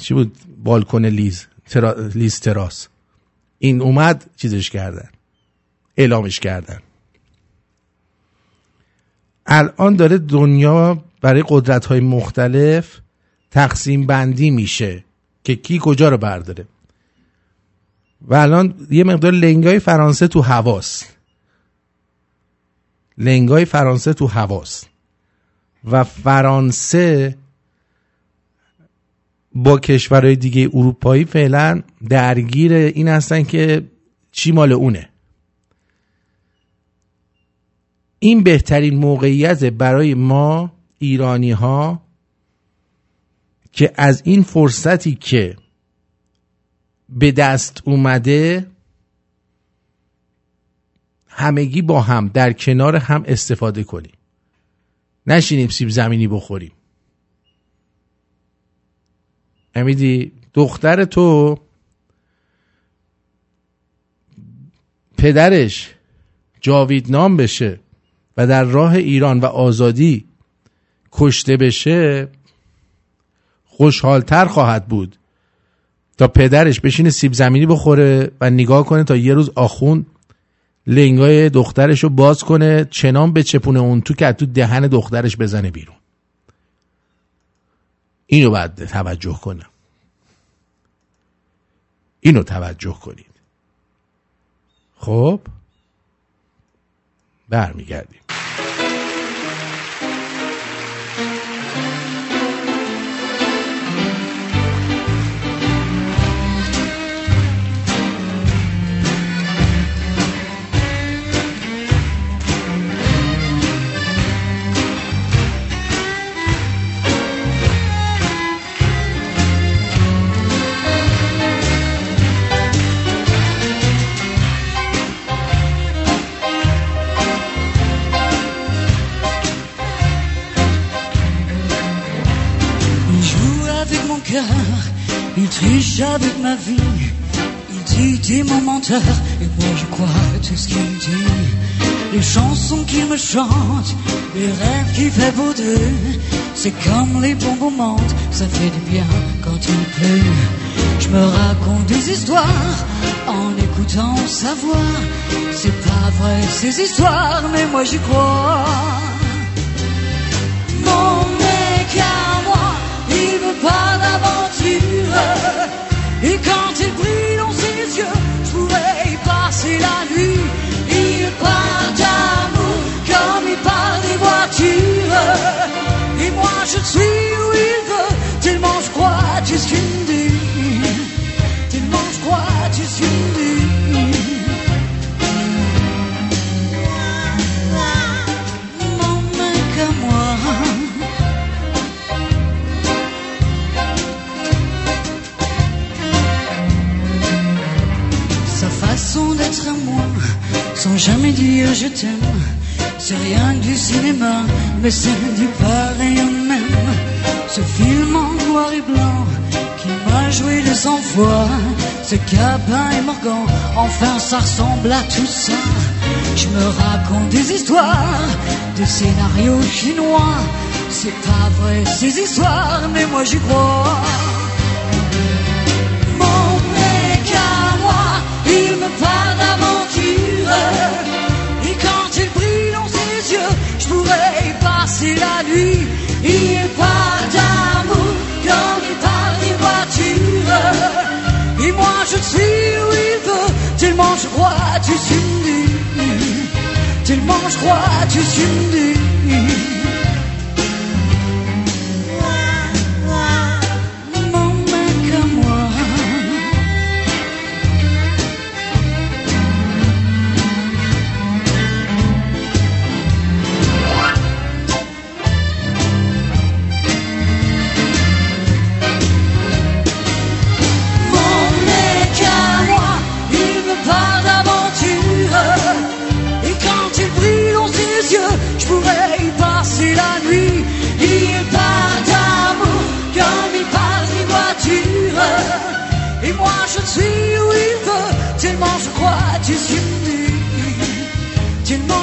چی بود؟ بالکن لیز ترا... لیز تراس. این اومد چیزش کردن. اعلامش کردن. الان داره دنیا برای قدرت های مختلف تقسیم بندی میشه که کی کجا رو برداره. و الان یه مقدار لنگای فرانسه تو هواست. لنگای فرانسه تو هواست و فرانسه با کشورهای دیگه اروپایی فعلا درگیر این هستن که چی مال اونه. این بهترین موقعیت برای ما ایرانی ها که از این فرصتی که به دست اومده همگی با هم در کنار هم استفاده کنیم. نشینیم سیب زمینی بخوریم. امیدی دختر تو پدرش جاوید نام بشه و در راه ایران و آزادی کشته بشه خوشحالتر خواهد بود تا پدرش بشینه سیب زمینی بخوره و نگاه کنه تا یه روز آخون لنگای دخترش رو باز کنه چنان به چپونه اون تو که تو دهن دخترش بزنه بیرون. اینو باید توجه کنم. اینو توجه کنید. خب؟ برمیگردیم. Et moi je crois tout ce qu'il dit. Les chansons qu'il me chante, les rêves qu'il fait beau d'eux, c'est comme les bonbons mentent, ça fait du bien quand il pleut. Je me raconte des histoires en écoutant sa voix. C'est pas vrai ces histoires, mais moi j'y crois. Mon mec à moi, il veut pas d'aventure. Et quand il brille dans ses yeux, je pourrais y passer la nuit. Il parle d'amour comme il parle des voitures. Et moi je suis où il veut, tellement je crois, ce qu'il me dit. Tellement je crois, tu ce qu'il me sans jamais dire je t'aime. C'est rien du cinéma, mais c'est du pareil au même. Ce film en noir et blanc qui m'a joué de cent fois. Ce Cabin et Morgan, enfin ça ressemble à tout ça. Je me raconte des histoires, des scénarios chinois. C'est pas vrai ces histoires, mais moi j'y crois. Et quand il brille dans ses yeux, je pourrais y passer la nuit. Il parle d'amour comme il parle des voitures. Et moi je suis où il veut, tellement je crois, tu suis. Tellement je crois, tu suis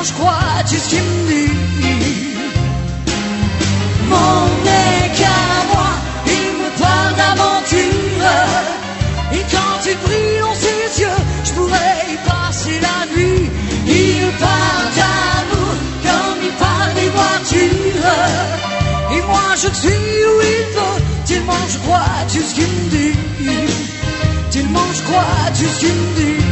je crois, tu ce qu'il me dit. Mon mec à moi, il me parle d'aventure. Et quand il brille dans ses yeux, je pourrais y passer la nuit. Il parle d'amour comme il parle des voitures. Et moi je suis où il veut, tellement je crois, tu ce qu'il me dit. Tellement je crois, tu ce qu'il me dit.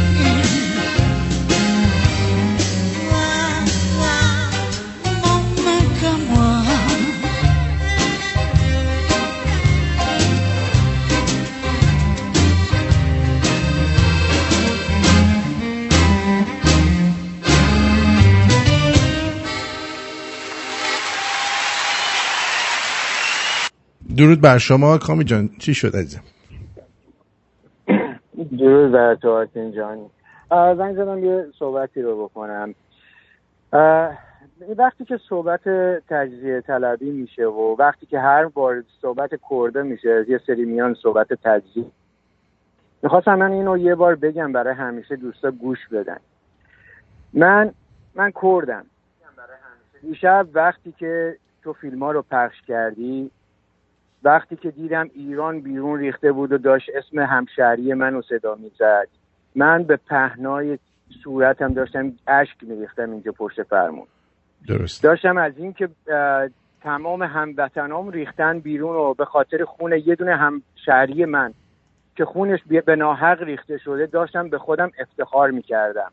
درود بر شما کامی جان. چی شد عزیزم؟ درود بر تو آرتین جان. زنگ زدم یه صحبتی رو بکنم. وقتی که صحبت تجزیه طلبی میشه و وقتی که هر بار صحبت کرده میشه یه سری میان صحبت تجزیه می‌خواستم من اینو یه بار بگم برای همیشه دوستا گوش بدن. من من کردم. دیشب وقتی که تو فیلم ها رو پخش کردی وقتی که دیدم ایران بیرون ریخته بود و داشت اسم همشهری منو صدا می‌زد من به پهنای صورتم داشتم اشک میریختم اینجا پشت فرمون. درست. داشتم از این که اه، تمام هموطنام ریختن بیرون و به خاطر خون یه دونه همشهری من که خونش به ناحق ریخته شده داشتم به خودم افتخار می‌کردم.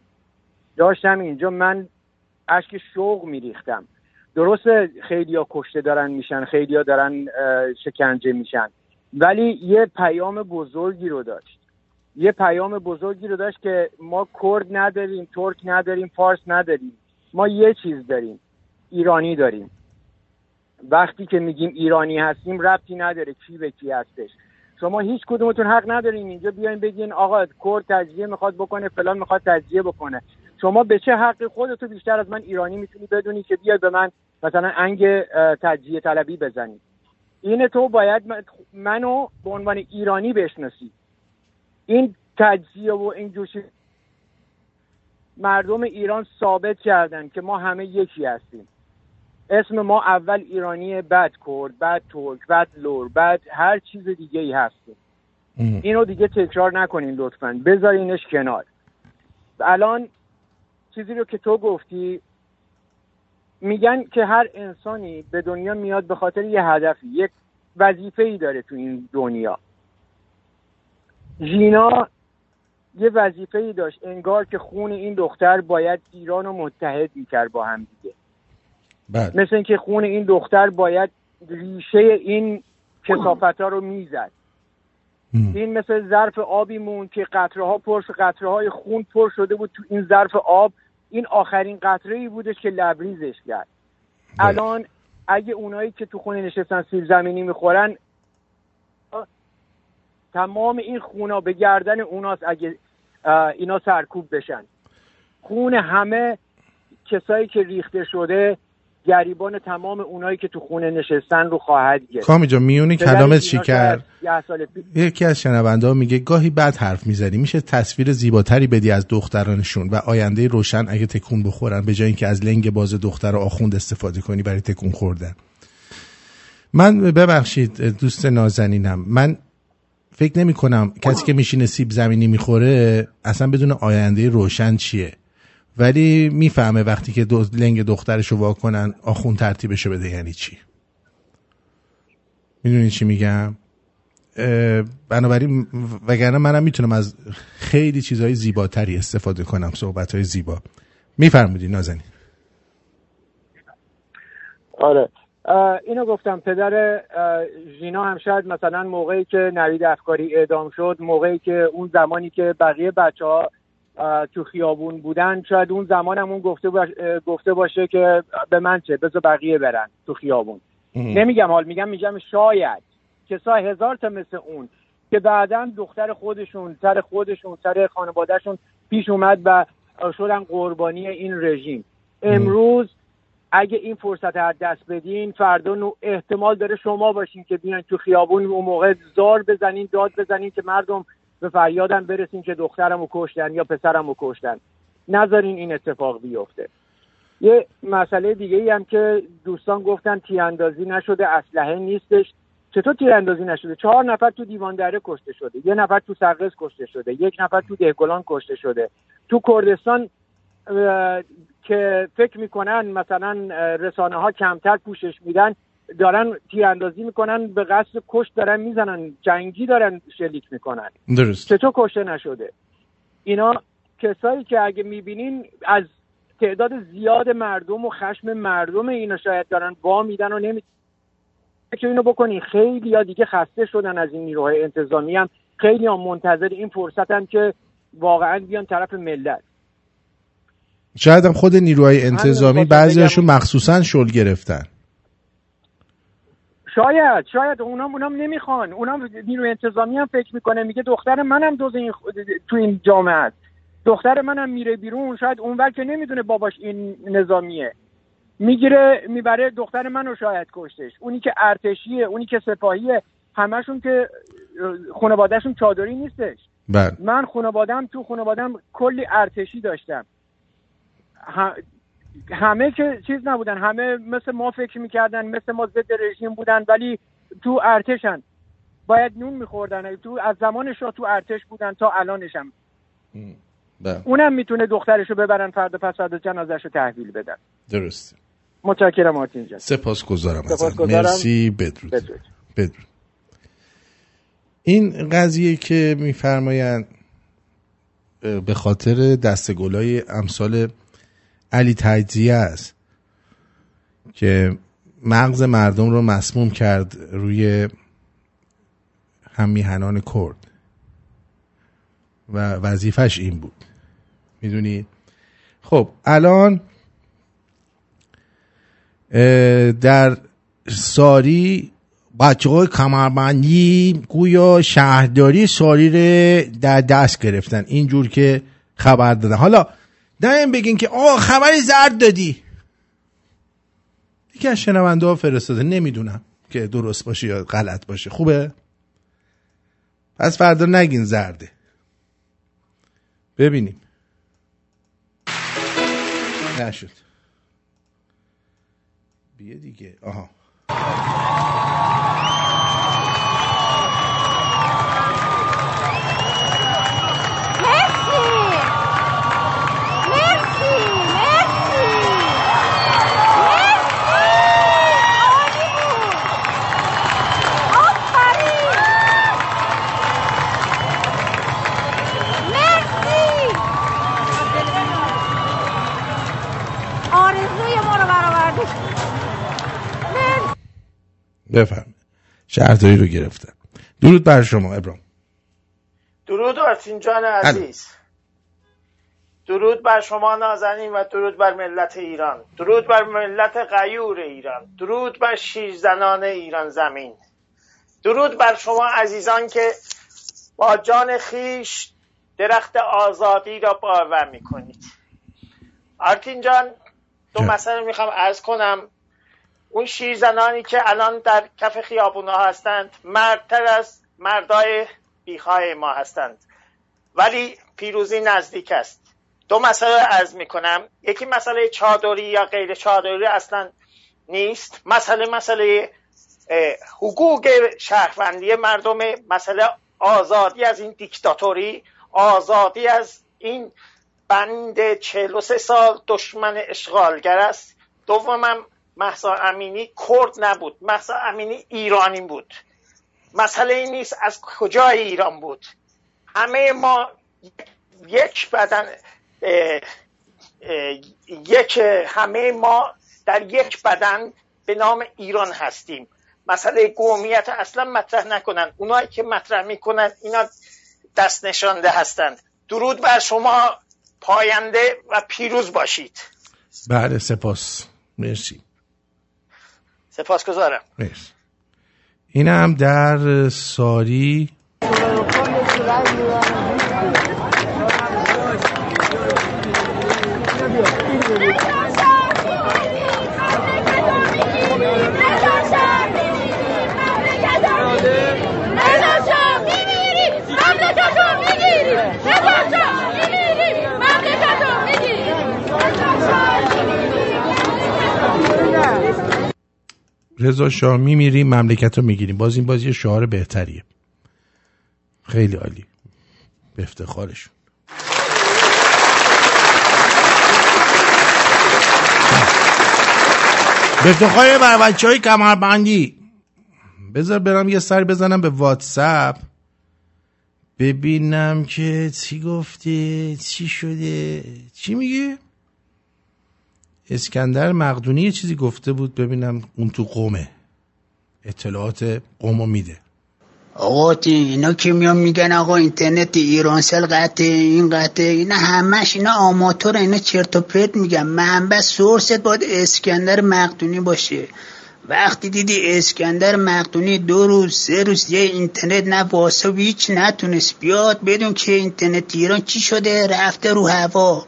داشتم اینجا من اشک شوق میریختم. درسته خیلیا کشته دارن میشن خیلیا دارن شکنجه میشن. ولی یه پیام بزرگی رو داشت. یه پیام بزرگی رو داشت که ما کرد نداریم ترک نداریم فارس نداریم. ما یه چیز داریم ایرانی داریم. وقتی که میگیم ایرانی هستیم ربطی نداره کی به کی هستش. شما هیچ کدومتون حق ندارین اینجا بیاین بگین آقا کرد تجزیه می‌خواد بکنه فلان می‌خواد تجزیه بکنه. شما به چه حقی خودتو بیشتر از من ایرانی می‌تونی بدونی که بیای به من مثلا انگ تجزیه طلبی بزنی. این تو باید منو به عنوان ایرانی بشناسی. این تجزیه و این جوشی مردم ایران ثابت کردن که ما همه یکی هستیم. اسم ما اول ایرانی بعد کرد بعد ترک بعد لور بعد هر چیز دیگه ای هستیم اینو دیگه تکرار نکنین لطفا. بذارینش کنار. الان چیزی رو که تو گفتی میگن که هر انسانی به دنیا میاد به خاطر یه هدفی یک وظیفه ای داره تو این دنیا. ژینا یه وظیفه ای داشت انگار که خون این دختر باید ایران رو متحد می‌کرد با هم دیگه. بله. مثل اینکه خون این دختر باید ریشه این کسافت ها رو می‌زد. این مثل ظرف آبی مون که قطره ها پر قطره های خون پر شده بود تو این ظرف آب. این آخرین قطره ای بودش که لبریزش کرد بله. الان اگه اونایی که تو خونه نشستن سیب زمینی می‌خورن تمام این خونا به گردن اوناست اگه اینا سرکوب بشن خون همه کسایی که ریخته شده گریبان تمام اونایی که تو خونه نشستن رو خواهد گرفت. کامی جا میونی کلامت چی کرد؟ یکی از شنونده میگه گاهی بد حرف می‌زنی میشه تصویر زیباتری بدی از دخترانشون و آینده روشن اگه تکون بخورن به جای اینکه از لنگ باز دختر آخوند استفاده کنی برای تکون خوردن. من ببخشید دوست نازنینم من فکر نمی کنم کسی که میشینه سیب زمینی می‌خوره اصلا بدون آینده روشن چیه؟ ولی می‌فهمه وقتی که دو لنگ دخترشو واکنن آخون ترتیبشو بده یعنی چی. می‌دونی چی میگم؟ بنابراین وگرنه منم می‌تونم از خیلی چیزهای زیباتری استفاده کنم صحبت های زیبا. میفرمودی نازنین. آره. اینو گفتم پدر ژینا هم شاید مثلا موقعی که نوید افکاری اعدام شد موقعی که اون زمانی که بقیه بچه ها تو خیابون بودن شاید اون زمان هم اون گفته, گفته باشه که به من چه بذار بقیه برن تو خیابون. نمیگم حال میگم میگم شاید کسای هزار تا مثل اون که بعدا دختر خودشون سر خودشون سر خانوادهشون پیش اومد و شدن قربانی این رژیم. امروز اگه این فرصت از دست بدین فردا احتمال داره شما باشین که بیان تو خیابون اون موقع زار بزنین داد بزنین که مردم به فریادم برسین که دخترم رو کشتن یا پسرم رو کشتن. نذارین این اتفاق بیفته. یه مسئله دیگه ای هم که دوستان گفتن تیراندازی نشده اسلحه نیستش. چطور تیراندازی نشده؟ چهار نفر تو دیوان دره کشته شده یه نفر تو سرقز کشته شده یک نفر تو دهگلان کشته شده. تو کردستان که فکر می‌کنن مثلا رسانه ها کمتر پوشش میدن دارن تیراندازی می‌کنن به قصد کش دارن می‌زنن جنگی دارن شلیک می‌کنن. درست. چطور کشته نشده؟ اینا کسایی که اگه می‌بینین از تعداد زیاد مردم و خشم مردم اینا شاید دارن با میدن و نمی که اینو بکنین. خیلی یا دیگه خسته شدن از این نیروهای انتظامی هم. خیلی هم منتظر این فرصت هم که واقعا بیان طرف ملت. شاید هم خود نیروهای انتظامی بعضیشون مخصوصا شل گرفتن. شاید شاید. اونام اونام نمی‌خوان. اونام نیروی انتظامی هم فکر می‌کنه. میگه دختر منم دوز این تو این جامعه است. دختر منم میره بیرون. شاید اونور که نمی‌دونه باباش این نظامیه. می‌گیره می‌بره دختر منو شاید کشتش. اونی که ارتشیه اونی که سپاهیه. همشون که خانوادهشون چادری نیستش. بله. من خانوادم تو خانوادم کلی ارتشی داشتم. همه که چیز نبودن. همه مثل ما فکر می‌کردن مثل ما ضد رژیم بودن ولی تو ارتشن. باید نون میخوردن. تو از زمان شاه تو ارتش بودن تا الانشم بله. اونم می‌تونه دخترشو ببرن فردا پس فردا جنازش رو تحویل بدن درسته. متشکرم آرتین جان. سپاس گذارم مرسی. بدرود. بدرود. بدرود. این قضیه که میفرمایند به خاطر دستگلای امثال علی تجزیه است که مغز مردم رو مسموم کرد روی همیهنان کرد و وظیفش این بود. می‌دونید خب الان در ساری بچه های کمربندی گویا شهرداری ساری رو در دست گرفتن. اینجور که خبر دادن. حالا دائم بگین که آه خبری زرد دادی. یکی از شنونده ها فرستاده. نمی‌دونم که درست باشه یا غلط باشه. خوبه؟ پس فردا نگین زرده. ببینیم. نشد. بیا دیگه. آها. بفرم شهرداری رو گرفتن درود بر شما ابرام. درود آرتین جان عزیز. درود بر شما نازنین و درود بر ملت ایران. درود بر ملت غیور ایران. درود بر زنان ایران زمین. درود بر شما عزیزان که با جان خیش درخت آزادی را باور می‌کنید. آرتین جان دو مسئله می‌خوام عرض کنم. اون شیرزنانی که الان در کف خیابونا هستند مردتر از مردای بیخواه ما هستند. ولی پیروزی نزدیک است. دو مسئله عرض می کنم یکی مسئله چادری یا غیر چادری اصلا نیست. مسئله مسئله حقوق شهروندی مردم مسئله آزادی از این دیکتاتوری آزادی از این بند 43 سال دشمن اشغالگر است. دومم محسا امینی کرد نبود. محسا امینی ایرانی بود. مسئله این نیست از کجای ایران بود. همه ما یک بدن یک همه ما در یک بدن به نام ایران هستیم. مسئله قومیت اصلا مطرح نکنن. اونایی که مطرح می‌کنن اینا دست نشانده هستند. درود بر شما پاینده و پیروز باشید. بله سپاس. مرسی. سپاسگزارم. این هم در ساری. رضا شاه میمیریم مملکت رو می‌گیریم. باز این بازی شعار بهتریه. خیلی عالی. به افتخارشون. به افتخار بچه های کمربندی. بذار برم یه سر بزنم به واتساپ. ببینم که چی گفته چی شده. چی میگه اسکندر مقدونی یه چیزی گفته بود ببینم اون تو قومه. اطلاعات قومو میده. آقا اینا که میان میگن آقا اینترنت ایرانسل قطعه این قطعه اینا همش اینا آماتور اینا چرت و پرت میگن. منبع سورست باید اسکندر مقدونی باشه. وقتی دیدی اسکندر مقدونی دو روز سه روز یه اینترنت نه واسه هیچ نتونست بیاد بدون که اینترنت ایران چی شده؟ رفته رو هوا.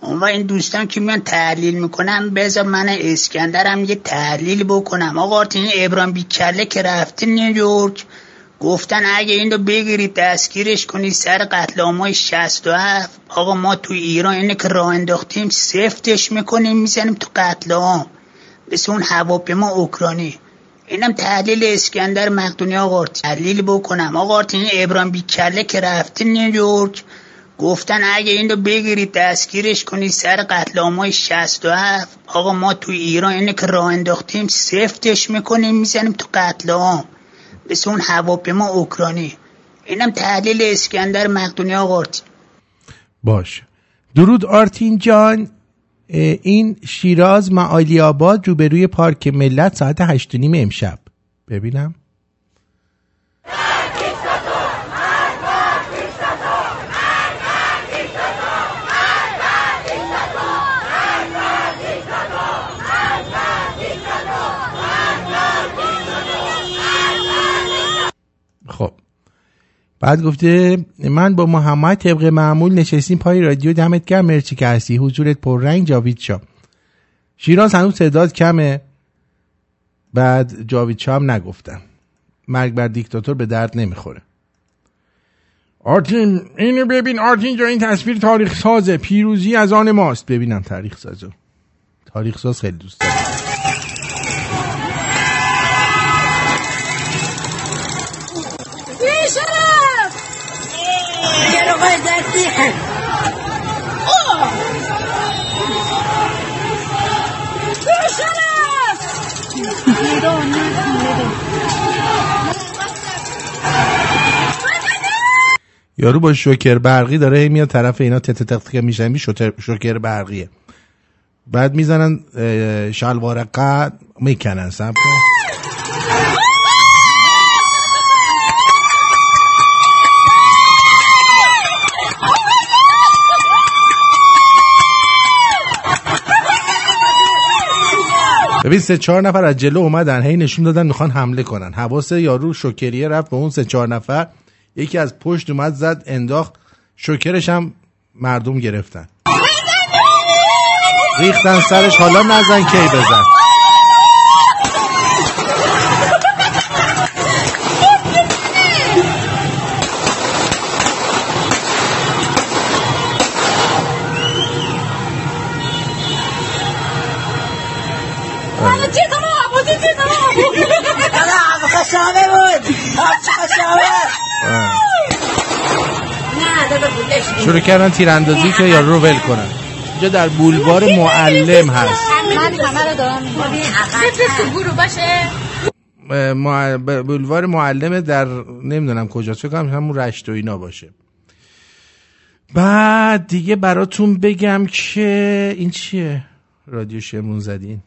اون این دوستان که میان تحلیل می‌کنم بذار من اسکندرم یه تحلیل بکنم. آقا این ابرام بیکله که رفته نیویورک. گفتن اگه این رو بگیرید دستگیرش کنید سر قتل آمای 67 آقا ما تو ایران اینه که راه انداختیم سفتش می‌کنیم می‌زنیم تو قتل عام. مثل اون هواپیما اوکراینی. اینم تحلیل اسکندر مقدونی. آقا تحلیل بکنم. آقا این ابرام بیکله که رفته نیویورک. گفتن اگه این رو بگیرید دستگیرش کنید سر قتل آمای 67 آقا ما تو ایران اینه که راه انداختیم سفتش می‌کنیم می‌زنیم تو قتل عام مثل اون هواپیما اوکراینی. اینم تحلیل اسکندر مقدونی آقا باش. درود آرتین جان. این شیراز معالی آباد روبروی پارک ملت ساعت هشت نیم امشب. ببینم خب بعد گفته من با محمد طبق معمول نشستیم پای رادیو دمت گرم مرچی که هستی. حضورت رنگ جاوید شا شیراز هنوز تعداد کمه. بعد جاوید هم نگفتم. مرگ بر دیکتاتور به درد نمی‌خوره. آرتین اینو ببین. آرتین جا این تصویر تاریخ سازه پیروزی از آن ماست. ببینم تاریخ سازو تاریخ ساز خیلی دوست دارم. یارو با شوکر برقی داره میاد طرف اینا تت تت که میشن شوکر برقیه. بعد می‌زنن شلوار قد می‌کنن سب ببین سه چهار نفر از جلو اومدن. هی نشون دادن می‌خوان حمله کنن. حواس یارو شوکریه رفت به اون سه چهار نفر. یکی از پشت اومد زد انداخت. شوکرش هم مردم گرفتن. ریختن سرش حالا نزن کی بزن. شروع کردن تیراندازی که یا رو ول کنن. اینجا در بولوار معلم هست. بولوار معلم در نمی‌دونم کجاست فکر کنم همون رشت و اینا باشه. بعد دیگه براتون بگم که این چیه؟ رادیو شمرون زدین.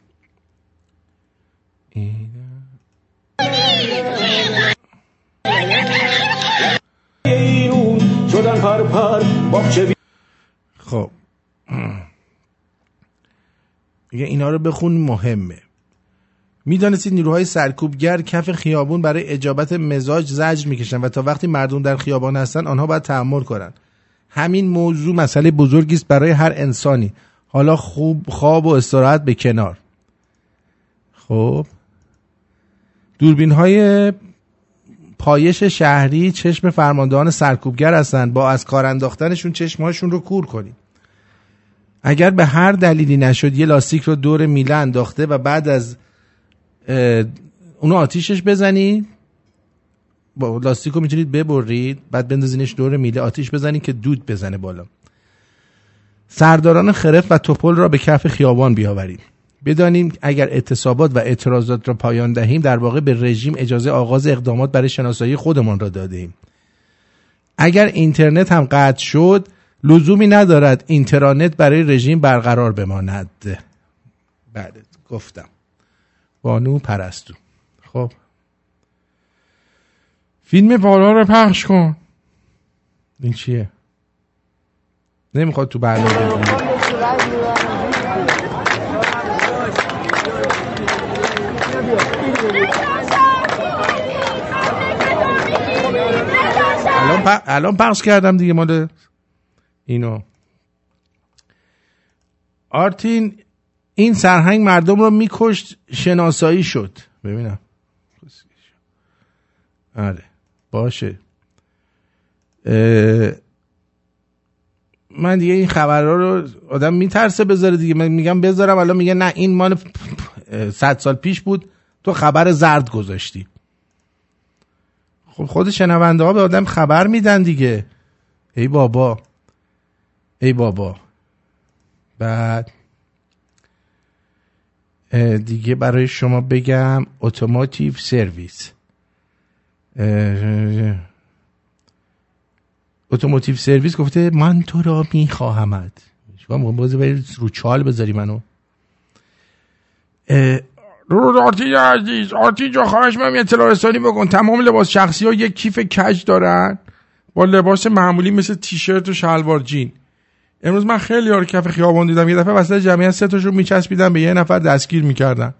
شدن پر پر خب. میگه اینا رو بخون مهمه. می‌دانستید نیروهای سرکوبگر کف خیابون برای اجابت مزاج زجر می‌کشن و تا وقتی مردم در خیابان هستن آنها باید تحمل کنن همین موضوع مسئله بزرگی برای هر انسانی. حالا خوب خواب و استراحت به کنار. خب. دوربین های پایش شهری چشم فرماندهان سرکوبگر هستند. با از کار انداختنشون چشمهاشون رو کور کنید اگر به هر دلیلی نشد یه لاستیک رو دور میله انداخته و بعد از اونو آتیشش بزنید. با لاستیک رو می‌تونید ببرید. بعد بندازینش دور میله. آتیش بزنید که دود بزنه بالا. سرداران خرف و توپل را به کف خیابان بیاورید. بدانیم اگر اعتصابات و اعتراضات را پایان دهیم در واقع به رژیم اجازه آغاز اقدامات برای شناسایی خودمان را دادیم. اگر اینترنت هم قطع شد لزومی ندارد اینترنت برای رژیم برقرار بماند. بله گفتم. بانو پرستو. خب. فیلم بالا رو پخش کن. این چیه؟ نمی‌خواد تو برنامه الان, الان پخش کردم دیگه مال اینو. آرتین این سرهنگ مردم رو میکشت شناسایی شد. ببینم. آره باشه. من دیگه این خبرها رو آدم میترسه بذاره دیگه. من میگم بذارم الان میگه نه این مال صد سال پیش بود. تو خبر زرد گذاشتی. خود شنونده ها به آدم خبر میدن دیگه. ای بابا. ای بابا. بعد دیگه برای شما بگم اتوماتیو سرویس اتوماتیو سرویس گفته من تو را میخواهمد شما برید رو چال بذاری منو. رو آرتی عزیز. آرتی جا خواهش من اطلاع رسانی بکن. تمام لباس شخصی ها یک کیف کج دارن؟ با لباس معمولی مثل تیشرت و شلوار جین. امروز من خیلی یار کف خیابان دیدم. یه دفعه وسط جمعیت سه تاشون میچسبیدن به یه نفر دستگیر می‌کردن.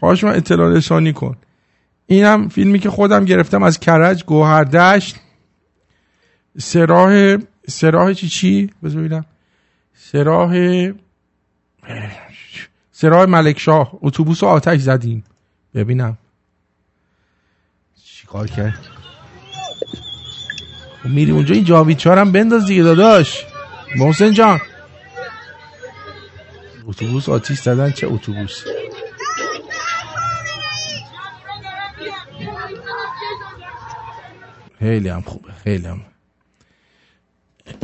خواهش من اطلاع کن. اینم فیلمی که خودم گرفتم از کرج گوهردشت سراح سراح چی چی؟ بذار ببینم. سراح سراح ملک شاه. اتوبوس آتش زدیم. ببینم. چیکار کرد؟ خب میری اونجا این جاوید چهارم بنداز دیگه داداش. محسن جان. اتوبوس آتیش زدن چه اتوبوس؟ خیلی هم خوبه خیلی هم.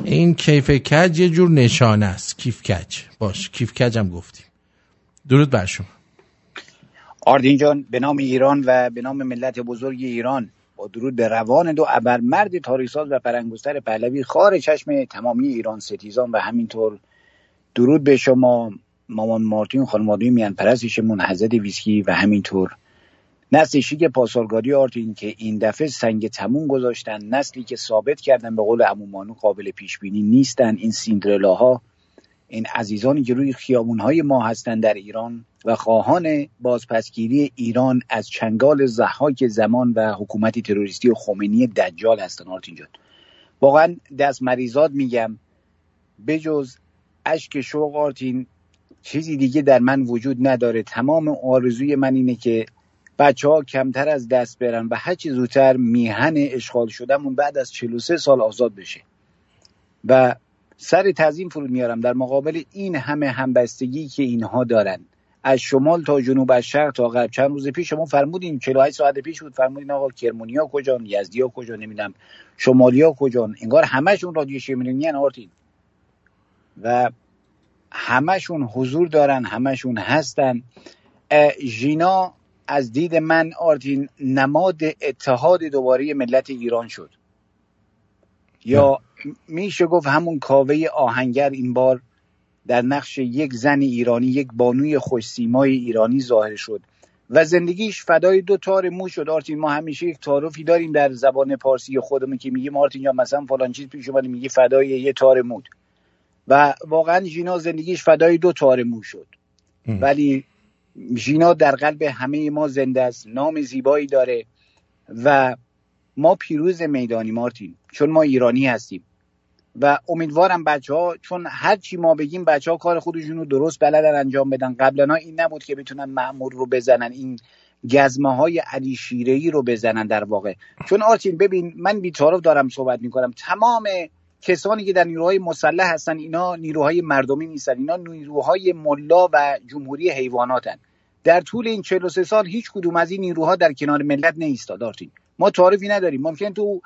این کیف کج یه جور نشانه است. کیف کج. باش کیف کج هم گفتیم. درود بر شما. آردین جان به نام ایران و به نام ملت بزرگ ایران. با درود به روان دو مرد تاریخساز و پرنگستر پهلوی خار چشم تمامی ایران ستیزان و همینطور درود به شما مامان مارتین خانم آدمی میان پرستشمون حضرت ویسکی و همینطور نسل شیک پاسارگادی آرتین که این دفعه سنگ تموم گذاشتن نسلی که ثابت کردن به قول امومانو قابل پیش بینی نیستن این سیندرلاها این عزیزانی که روی خیابون های ما هستند در ایران و خواهان بازپسگیری ایران از چنگال زحاک زمان و حکومت تروریستی و خمینی دجال هستن. آرتین جان. واقعا دست مریضات میگم. بجز اشک شوق آرتین چیزی دیگه در من وجود نداره. تمام آرزوی من اینه که بچه ها کمتر از دست برن و هرچی زودتر میهن اشغال شدهمون بعد از 43 سال آزاد بشه. و سر تعظیم فرود میارم. در مقابل این همه همبستگی که اینها دارن. از شمال تا جنوب از شرق تا غرب. چند روز پیش شما فرمودین 48 ساعت پیش بود. فرمودین آقا کرمونیا کجان یزدیا کجا نمی‌دونم. شمالیا کجان انگار همشون رادیو شمرونی آرتین. و همشون حضور دارن همشون هستن. ژینا از دید من آرتین نماد اتحاد دوباره ملت ایران شد. یا میشه گفت همون کاوه آهنگر این بار در نقش یک زن ایرانی یک بانوی خوش سیمای ایرانی ظاهر شد و زندگیش فدای دو تار مو شد. آرتین ما همیشه یک تعارفی داریم در زبان پارسی خودمون که میگیم آرتین یا مثلا فلان چیز پیش اومد میگه فدای یه تار مود و واقعا ژینا زندگیش فدای دو تار مو شد. ولی ژینا در قلب همه ما زنده است. نام زیبایی داره و ما پیروز میدانی مارتین چون ما ایرانی هستیم. و امیدوارم بچه ها چون هر چی ما بگیم بچه ها کار خودشون رو درست بلدن انجام بدن. قبلا این نبود که بتونن معمور رو بزنن این گزمه های علی شیره رو بزنن در واقع. چون آرتین ببین من بیتارف دارم صحبت می‌کنم. تمام کسانی که در نیروهای مسلح هستن اینا نیروهای مردمی نیستن. اینا نیروهای ملا و جمهوری حیواناتن. در طول این 43 سال هیچ کدوم از این نیروها در کنار ملت نیستاد آرتین. ما تعارفی نداریم. ممکن تو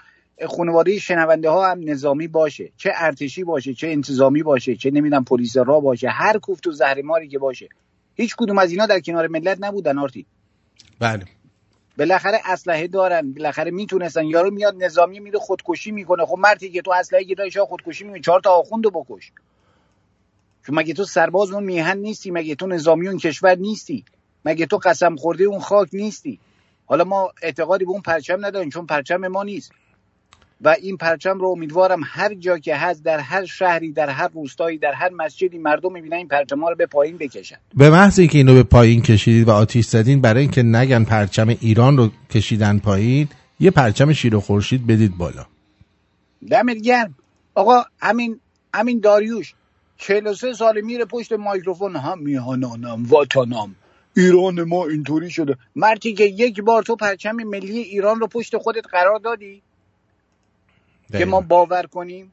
خانواده شنونده ها هم نظامی باشه چه ارتشی باشه چه انتظامی باشه چه نمی‌دونم پلیس را باشه هر کوفت و زهرماری که باشه. هیچ کدوم از اینا در کنار ملت نبودن آرتین بله. بالاخره اسلحه دارن بالاخره می‌تونستن. یارو میاد نظامی میره خودکشی می‌کنه. خب مردی که تو اسلحه گیرای شاه خودکشی می‌کنه چهار تا آخوندو بکش. چون مگه تو سرباز اون میهن نیستی؟ مگه تو نظامی اون کشور نیستی؟ مگه تو قسم خورده اون خاک نیستی؟ حالا ما اعتقادی به اون پرچم نداریم چون پرچم ما نیست. و این پرچم رو امیدوارم هر جا که هست در هر شهری در هر روستایی در هر مسجدی مردم می‌بینن این پرچم ها رو به پایین بکشن. به محض اینکه اینو به پایین کشیدید و آتیش زدین برای اینکه نگن پرچم ایران رو کشیدن پایین یه پرچم شیر و خورشید بدید بالا. دمت گرم. آقا همین همین داریوش 43 سال میره پشت microphone. هم میهنانم وطنم ایران ما اینطوری شده. مردی که یک بار تو پرچم ملی ایران رو پشت خودت قرار دادی که ما باور کنیم.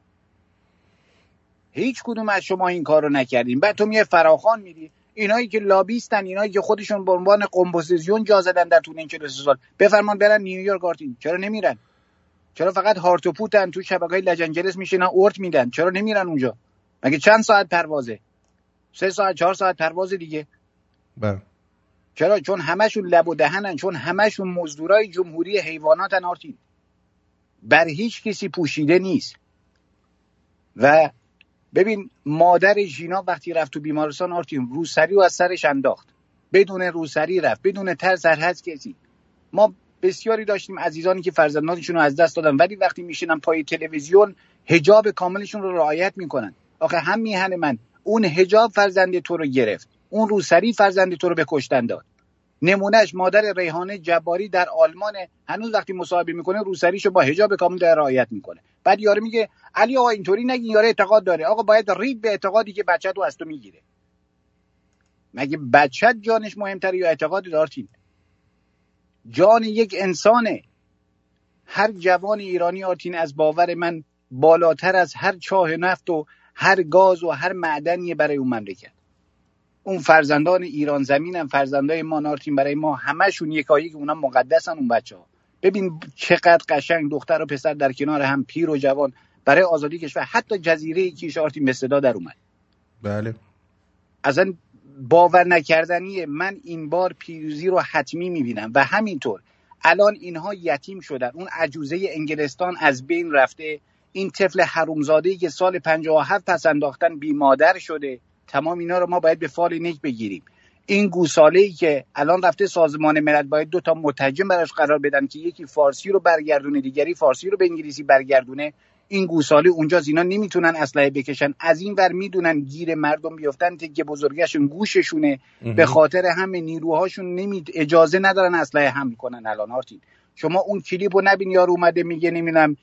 هیچ کدوم از شما این کار رو نکردیم. بعد تو میه فراخان میری. اینایی که لابیستن اینایی که خودشون به عنوان قمپوزیسیون جا زدن در طول این 43 سال. بفرمان برن نیویورک آرتین. چرا نمیرن؟ چرا فقط هارت و پوتن تو شبکه های لجنجلس میشینن اورت میدن؟ چرا نمیرن اونجا؟ مگه چند ساعت پروازه؟ سه ساعت چهار ساعت پرواز دیگه. بله. چرا؟ چون همشون لب و دهنن چون همشون مزدورای جمهوری حیواناتن آرتین. بر هیچ کسی پوشیده نیست. و ببین مادر ژینا وقتی رفت تو بیمارستان آرتین روسری و از سرش انداخت. بدون روسری رفت بدون ترس هر کسی. ما بسیاری داشتیم عزیزانی که فرزندانشون رو از دست دادن ولی وقتی میشینن پای تلویزیون هجاب کاملشون رو رعایت می‌کنن. آخه هم میهن من اون هجاب فرزند تو رو گرفت. اون روسری فرزند تو رو به کشتن داد. نمونهش مادر ریحانه جباری در آلمان هنوز وقتی مصاحبه می‌کنه روسریشو با حجاب کامل در رعایت می‌کنه. بعد یارو میگه علی آقا اینطوری نگین یاره اعتقاد داره. آقا باید رید به اعتقادی که بچه تو از تو می‌گیره. مگه بچت جانش مهمتره یا اعتقاد دارتین؟ جان یک انسانه. هر جوان ایرانی آتین از باور من بالاتر از هر چاه نفت و هر گاز و هر معدنی برای اون مملکت. اون فرزندان ایران زمینم فرزندای ما نارتین برای ما همشون یکایی که اونا مقدسن اون بچه ها ببین چقدر قشنگ دختر و پسر در کنار هم پیر و جوان برای آزادی کشور. حتی جزیره کیش آرتین به صدا در اومد. بله. اصلا باور نکردنیه. من این بار پیروزی رو حتمی می‌بینم و همینطور الان اینها یتیم شدن. اون عجوزه انگلستان از بین رفته. این طفل حرومزاده که سال 57 پس انداختن بی مادر شده. تمام اینا رو ما باید به فال نیک بگیریم. این گوساله ای که الان رفته سازمان ملل باید دو تا مترجم براش قرار بدن که یکی فارسی رو برگردونه دیگری فارسی رو به انگلیسی برگردونه. این گوساله اونجا اینا نمی‌تونن اسلحه بکشن. از این ور می‌دونن گیر مردم بیفتن که بزرگشون گوششونه. به خاطر همه نیروهاشون نمی اجازه ندارن اسلحه حمل کنن الان آرتین. شما اون کلیپو نبین یار اومده میگه نمی‌دونم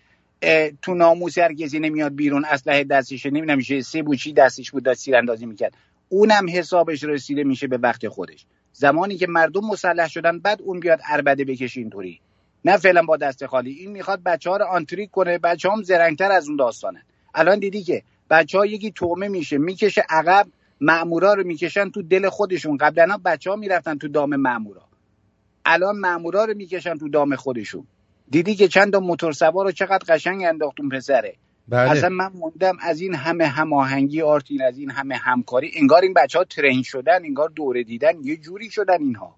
تو ناموس هر کسی نمیاد بیرون. اسلحه دستشه نمی‌دونم میشه سه بوچی دستش بود دست اندازی می‌کرد. اونم حسابش رسیده میشه به وقت خودش. زمانی که مردم مسلح شدن بعد اون بیاد اربده بکشه اینطوری. نه فعلا با دست خالی. این می‌خواد بچه ها رو آنتریک کنه. بچه هم زرنگتر از اون داستانه. الان دیدی که بچه ها یکی تومه میشه. می‌کشه عقب. معمورا رو می‌کشن تو دل خودشون. قبلا بچه ها می‌رفتن تو دام معمورا الان معمورا رو می‌کشن تو دام خودشون. دیدی که چند تا موتور سوار رو چقدر قشنگ انداختون پسره؟ بله. اصلا من موندم از این همه هماهنگی آرتین از این همه همکاری انگار این بچه ها ترین شدن انگار دوره دیدن یه جوری شدن اینها.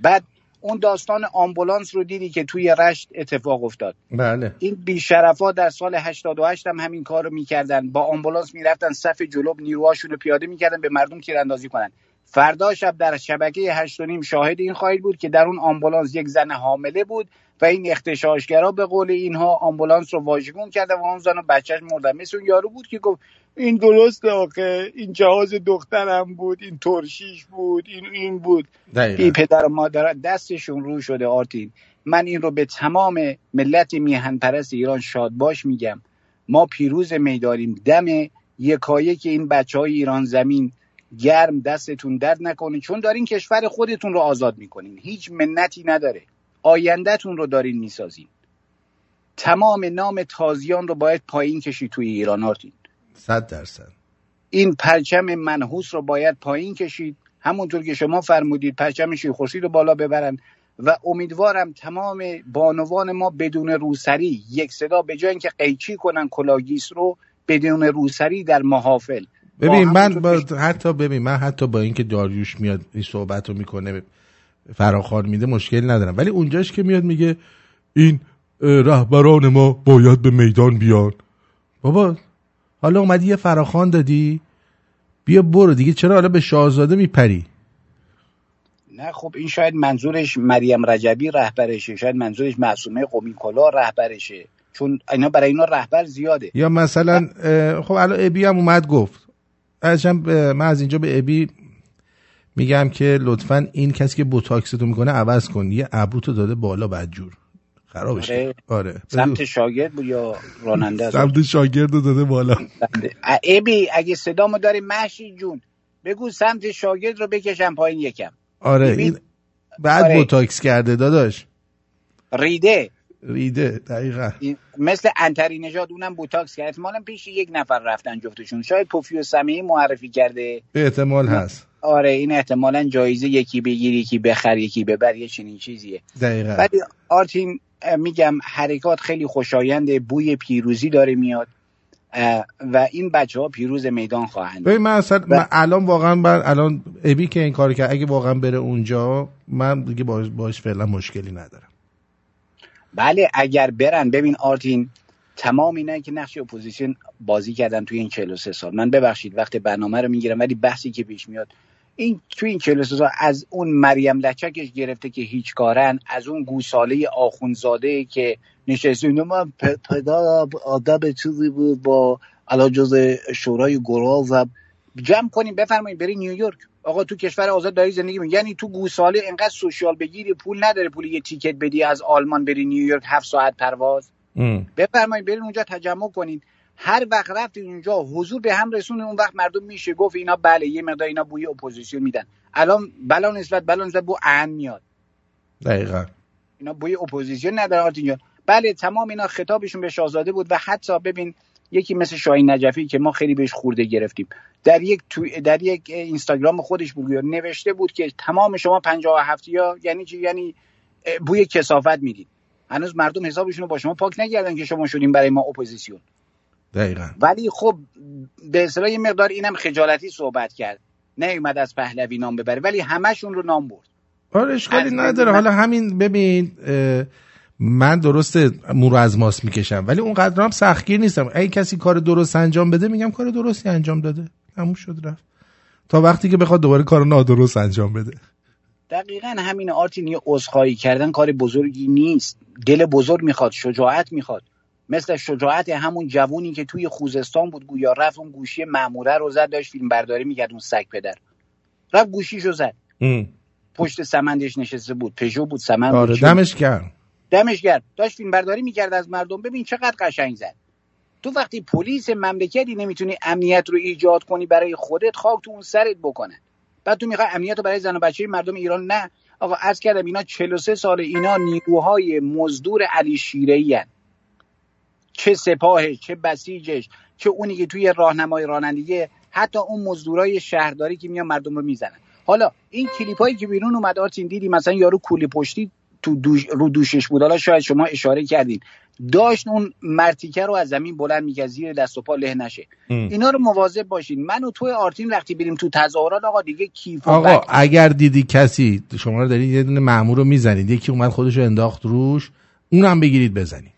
بعد اون داستان آمبولانس رو دیدی که توی رشت اتفاق افتاد. بله. این بیشرفا در سال 88 هم همین کار رو می‌کردن. با آمبولانس می‌رفتن صف جلوب نیروهاشون رو پیاده می‌کردن به مردم تیراندازی کنن. فردا شب در شبکه هشت نیم شاهد این خواهید بود که در اون آمبولانس یک زن حامله بود و این اختشاشگرا به قول اینها آمبولانس رو واژگون کردن و اون زن و بچهش مردن. مثل اون یارو بود که گفت این درسته آخه این جهاز دخترم بود این ترشیش بود این این بود. این پدر و مادر دستشون رو شده. آرتین من این رو به تمام ملت میهن پرست ایران شاد باش میگم. ما پیروز میداریم. دم یکایک که این بچه های ایران زمین. گرم دستتون درد نکنین چون دارین کشور خودتون رو آزاد می‌کنین. هیچ منتی نداره. آیندهتون رو دارین می‌سازین. تمام نام تازیان رو باید پایین کشید توی ایران آرتین. صد درصد. این پرچم منحوس رو باید پایین کشید. همونطور که شما فرمودید پرچم شیخورشید رو بالا ببرن. و امیدوارم تمام بانوان ما بدون روسری یک صدا به جای اینکه قیچی کنن کلاگیس رو بدون روسری در محافل. ببین من با حتی ببین من حتی با اینکه داریوش میاد این صحبت رو می‌کنه فراخوان میده مشکل ندارم. ولی اونجاش که میاد میگه این رهبران ما باید به میدان بیان. بابا حالا اومدی یه فراخان دادی؟ بیا برو دیگه. چرا حالا به شاهزاده میپری؟ نه خب این شاید منظورش مریم رجبی رهبرشه شاید منظورش معصومه قومی کلا رهبرشه. چون اینا برای اینا رهبر زیاده. یا مثلا خب الان ابی هم اومد گفت. من از اینجا به ابی میگم که لطفا این کسی که بوتاکس تو می‌کنه عوض کن. یه ابروتو داده بالا بدجور خرابش آره, آره. سمت شاگرد بود یا راننده سمت شاگرد داده بالا. ابی اگه صدامو داری محشی جون بگو سمت شاگرد رو بکشم پایین یکم. آره این بعد آره. بوتاکس کرده داداش. ریده. ریده دقیقا. مثل انتری نژاد اونم بوتاکس کرد. احتمالا پیش یک نفر رفتن جفتشون. شاید پوفیو سمیعی معرفی کرده. احتمال هست. آره این احتمالا جایزه یکی بگیر یکی بخر یکی ببر یه چنین چیزیه. دقیقا. ولی آرتین میگم حرکات خیلی خوشاینده بوی پیروزی داره میاد و این بچه ها پیروز میدان خواهند من اصلا من الان واقعا بر الان ابی که این کار کرد اگه واقعا بره اونجا من دیگه باش, باش فعلا مشکلی ندارم. بله اگر برن ببین آرتین تمام اینا که نقش اپوزیسیون بازی کردن توی این 43 سال. من ببخشید وقت برنامه رو می‌گیرم ولی بحثی که پیش میاد این توی این 43 سال از اون مریم لچکش گرفته که هیچ کارن از اون گوساله آخونزاده که نشسته. اینو من پدر آدم چیزی بود با علا جز شورای گرازم. جمع کنیم بفرمایید بری نیویورک آقا تو کشور آزاد داری زندگی می یعنی تو گوساله انقدر سوشیال بگیری پول نداره پول یه تیکت بدی از آلمان بری نیویورک هفت ساعت پرواز. بفرمایید برین اونجا تجمع کنین. هر وقت رفتین اونجا حضور به هم رسون اون وقت مردم میشه گفت اینا بله یه مقدار اینا بوی اپوزیسیون میدن. الان بلا نسبت بلا نسبت بوی عن میاد. دقیقا. اینا بوی اپوزیسیون نداره آرتین جان. بله تمام اینا خطابشون به شاهزاده بود و حتی ببین یکی مثل شاهین نجفی که ما خیلی بهش خورده گرفتیم در یک تو در یک اینستاگرام خودش بود نوشته بود که تمام شما 57 یا یعنی چی؟ یعنی بوی کثافت می‌دید. هنوز مردم حسابشون رو با شما پاک نکردن که شما شدین برای ما اپوزیسیون. دقیقا. ولی خب به اصطلاح یه مقدار اینم خجالتی صحبت کرد. نیومد از پهلوی نام ببره ولی همشون رو نام برد. آره اشکالی نداره. حالا همین ببین من درسته مو رو از ماست می‌کشم ولی اونقدر هم سختگیر نیستم. اگه کسی کار درست انجام بده میگم کار درستی انجام داده. تموم شد رفت. تا وقتی که بخواد دوباره کار نادرست انجام بده. دقیقا همین آرتین یه عذرخواهی کردن کار بزرگی نیست. دل بزرگ می‌خواد شجاعت می‌خواد. مثل شجاعت همون جوونی که توی خوزستان بود گویا رفت اون گوشی ماموره رو زد داشت فیلم برداری می‌کرد اون سگ پدر. رفت گوشیشو زد. پشت سمندش نشسته بود پژو بود سمند آره دمش گرم. دمش گرم. داشت فیلم برداری می‌کرد از مردم. ببین چقدر قشنگ زد. تو وقتی پلیس مملکتی نمی‌تونی امنیت رو ایجاد کنی برای خودت خاک تو اون سرت بکنه. بعد تو می‌خوای امنیت رو برای زن و بچه مردم ایران نه. آقا از کردم اینا 43 سال اینا نیروهای مزدور علی شیره چه سپاهش چه بسیجش چه اونی که توی راهنمای رانندگی حتی اون مزدورای شهرداری که میان مردم رو می‌زنن. حالا این کلیپ هایی که بیرون اومد آرتین دیدی مثلا یارو کولی پشتی تو دوش رو دوشش بود. حالا شاید شما اشاره کردین. داشت اون مرتیکه رو از زمین بلند می‌کرد زیر دست و پا له نشه. اینا رو مواظب باشین. من و توی آرتین وقتی بریم تو تظاهرات آقا دیگه کیف آقا اگر دیدی کسی شما رو دارید یه دونه مامور رو می‌زنید یکی اومد خودش رو انداخت روش. اونم بگیرید بزنید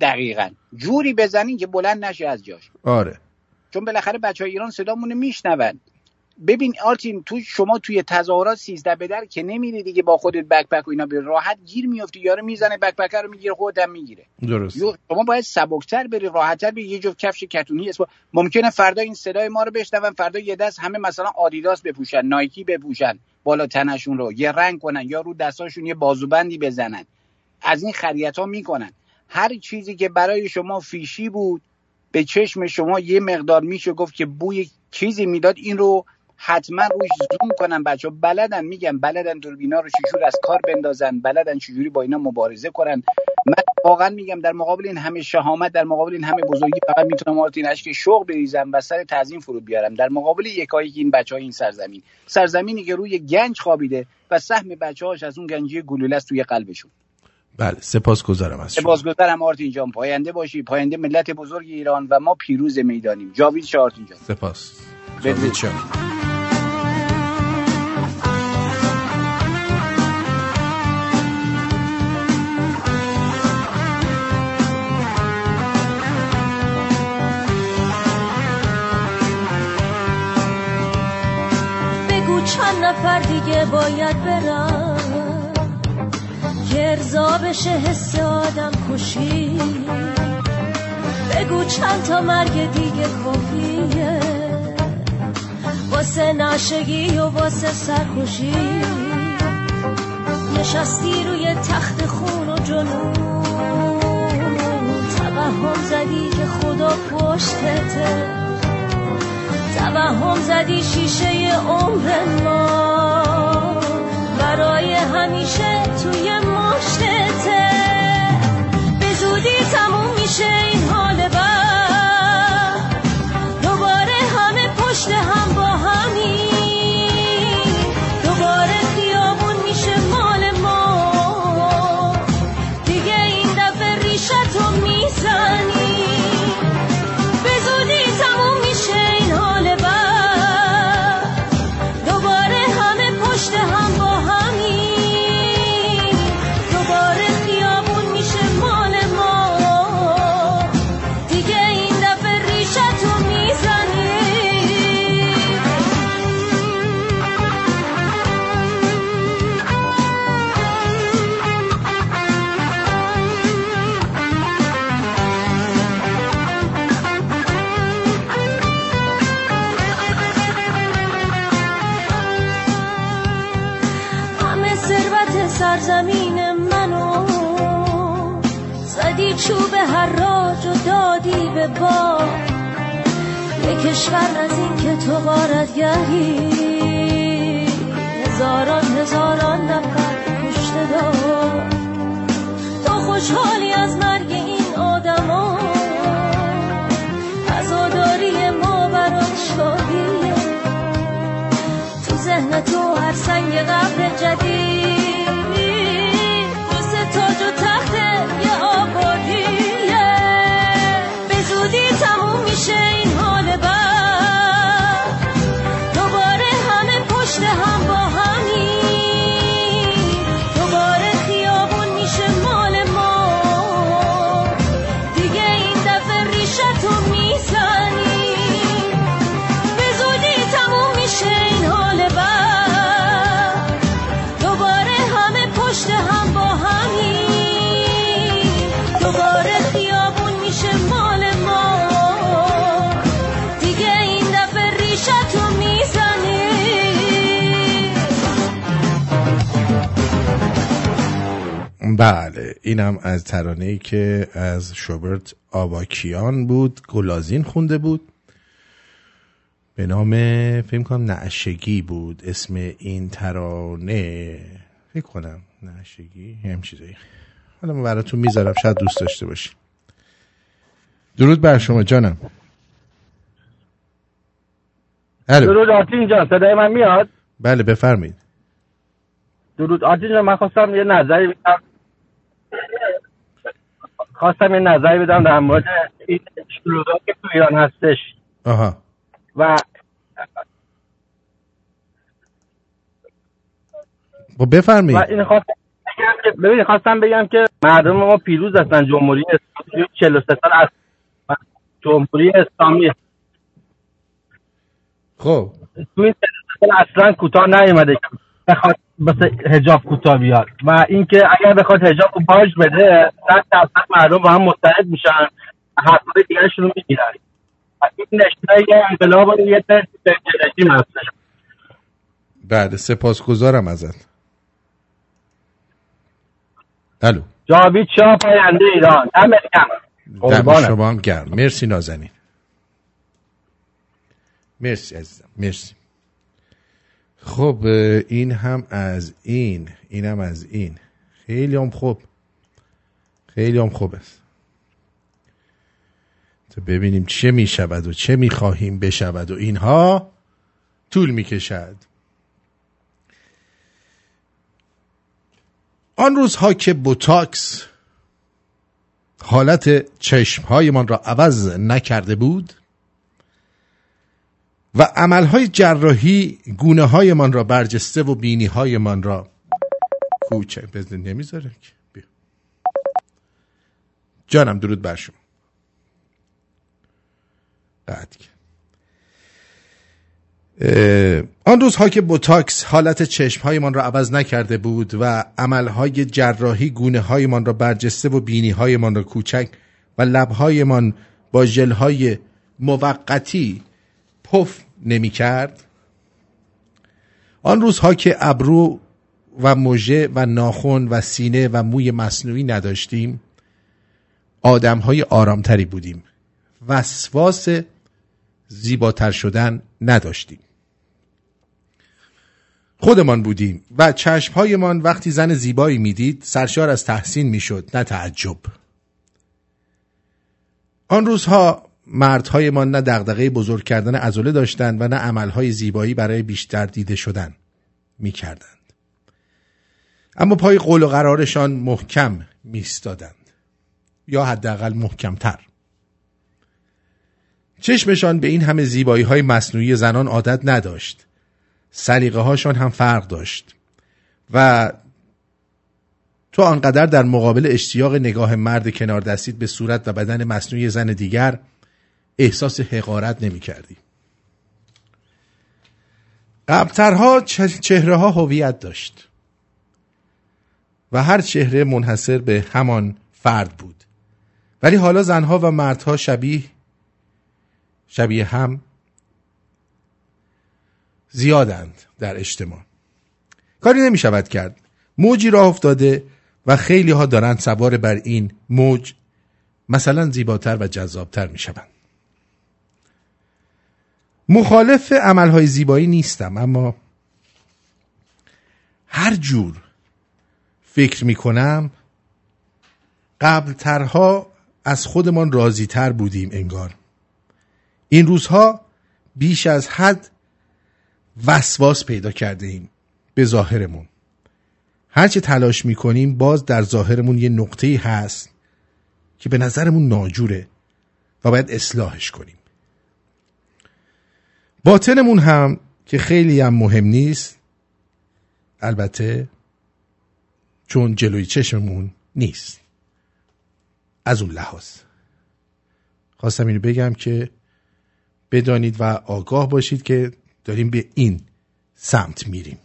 دقیقا. جوری بزنین که بلند نشه از جاش. آره. چون بالاخره بچه های ایران صدامون میشنون. ببین آرتین تو شما توی تظاهرات 13 به در که نمیری دیگه با خودت بکپک و اینا به راحت گیر میافتی یارو می‌زنه بکپک رو می‌گیره خودت هم می‌گیره. درست. شما باید سبکتر بری راحتتر بری یه جفت کفش کتونی. اسم ممکنه فردا این صدای ما رو بشنون فردا یه دست همه مثلا آدیداس بپوشن نایکی بپوشن بالا تنشون رو یه رنگ کنن یا رو دستاشون یه بازوبندی بزنن. از این خریت ها می‌کنن. هر چیزی که برای شما فیشی بود به چشم شما یه مقدار میشه گفت که بوی چیزی می‌داد. این رو حتما روش زوم کنن بچه بلدن میگم بلدن دوربینا رو چجور از کار بندازن بلدن چجوری با اینا مبارزه کنن. من واقعا میگم در مقابل این همه شهامت در مقابل این همه بزرگی فقط می‌تونم آرتین که شوق بریزم و سر تعظیم فرود بیارم. در مقابل یکایی که این بچه های این سرزمین. سرزمینی که روی گنج خوابیده و سهم بچه هاش از اون گنجی گلوله توی قلبشون. بله سپاسگزارم از شما. سپاسگزارم آرتین جان. پاینده باشی. پاینده ملت بزرگ ایران و ما پیروز می‌دانیم. جاوید شارتین جان. سپاس. بدرود. بگو چند نفر دیگه باید برم ارزا بشه حس آدم کشی. بگو چند تا مرگ دیگه کافیه واسه نشگی و واسه سرکشی نشستی روی تخت خون و جنون. توهم زدی که خدا پشتته توهم زدی شیشه عمر ما. برای همیشه توی مشتته به دادی به با یه کشور از این که تو غارتگری هزاران هزاران نفر کشته صدا تو خوشحالی از مرگ این آدما. عزاداری ما برات شادیه تو ذهن تو هر سنگ قبر بله اینم از ترانه ای که از شوبرت آواکیان بود گلازین خونده بود. به نام فکر کنم نعشگی بود اسم این ترانه. فکر کنم نعشگی هم چیزایی. حالا من براتون می‌ذارم شاید دوست داشته باشی درود بر شما جانم. الو. درود آرتین جان صدای من میاد؟ بله بفرمایید. درود آرتین جان من خواستم یه نظری بدم. خواستم یه نظری بدم در مورد این شلوغا که تو ایران هستش. آها. و خب بفرمایید. این خواستم بگم که ببین خواستم بگم که مردم ما پیروز هستن. جمهوری اسلامی 43 سال از جمهوری اسلامی. خب. تو این 43 سال اصلا کوتاه نیومده. بخواد واسه حجاب کوتاه بیاد. و اینکه اگر بخواد حجاب رو باج بده صد درصد مردم با هم متحد میشن. حقوق دیگرشون رو می‌گیرن. این یه انقلاب یه رژیم هستش بله سپاسگزارم ازت. الو. جاوید شاه پاینده ایران. دم. شما هم گرم. مرسی نازنین. مرسی عزیزم. مرسی. خب این هم از این این هم از این. خیلی هم خوب. خیلی هم خوب است تا ببینیم چه می شود و چه می خواهیم بشود و اینها طول می کشد آن روزها که بوتاکس حالت چشمهایمان را عوض نکرده بود و عملهای جراحی گونه هایمان را برجسته و بینی هایمان را کوچه بزن نمی‌ذاره. بیا. جانم درود بر شما قطع آن روزها که بوتاکس حالت چشمهایمان را عوض نکرده بود و عملهای جراحی گونه هایمان را برجسته و بینی هایمان را کوچک و لبهایمان با ژلهای موقتی پف نمی کرد آن روزها که ابرو و مژه و ناخن و سینه و موی مصنوعی نداشتیم آدم های آرامتری بودیم. وسواس زیباتر شدن نداشتیم. خودمان بودیم و چشمهایمان وقتی زن زیبایی می‌دید سرشار از تحسین می‌شد نه تعجب. آن روزها مردهایمان نه دغدغه بزرگ کردن عضله داشتند و نه عملهای زیبایی برای بیشتر دیده شدن می‌کردند. اما پای قول و قرارشان محکم میستادند یا حداقل محکمتر. چشمشان به این همه زیبایی های مصنوعی زنان عادت نداشت. سلیقه هاشان هم فرق داشت. و تو آنقدر در مقابل اشتیاق نگاه مرد کنار دستید به صورت و بدن مصنوعی زن دیگر احساس حقارت نمی کردی. قبلترها چهره ها هویت داشت. و هر چهره منحصر به همان فرد بود. ولی حالا زنها و مردها شبیه شبیه هم زیادند در اجتماع. کاری نمی شود کرد. موجی راه افتاده و خیلی ها دارند سوار بر این موج مثلا زیباتر و جذابتر می شوند مخالف عملهای زیبایی نیستم اما هر جور فکر می‌کنم قبل ترها از خودمان راضی تر بودیم انگار. این روزها بیش از حد وسواس پیدا کرده ایم به ظاهرمون. هرچه تلاش می‌کنیم باز در ظاهرمون یه نقطه هست که به نظرمون ناجوره و باید اصلاحش کنیم. باطنمون هم که خیلی هم مهم نیست البته چون جلوی چشممون نیست. از اون لحاظ. خواستم اینو بگم که بدانید و آگاه باشید که داریم به این سمت میریم.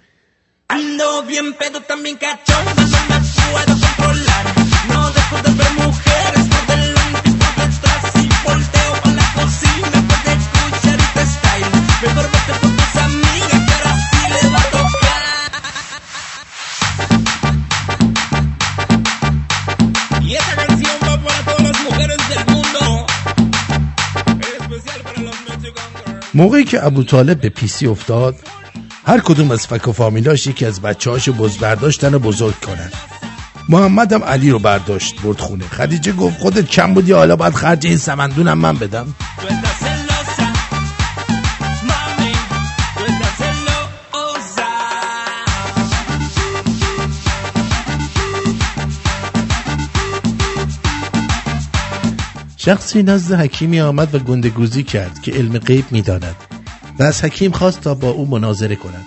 موقعی که ابو طالب به پیسی افتاد هر کدوم از فک و فامیلاش یکی از بچه هاشو بز برداشتن و بزرگ کنن. محمد هم علی رو برداشت برد خونه. خدیجه گفت خودت کم بودی حالا باید خرج این سمندونم من بدم. شخصی نزد حکیمی آمد و گندگوزی کرد که علم غیب می‌داند و از حکیم خواست تا با او مناظره کند.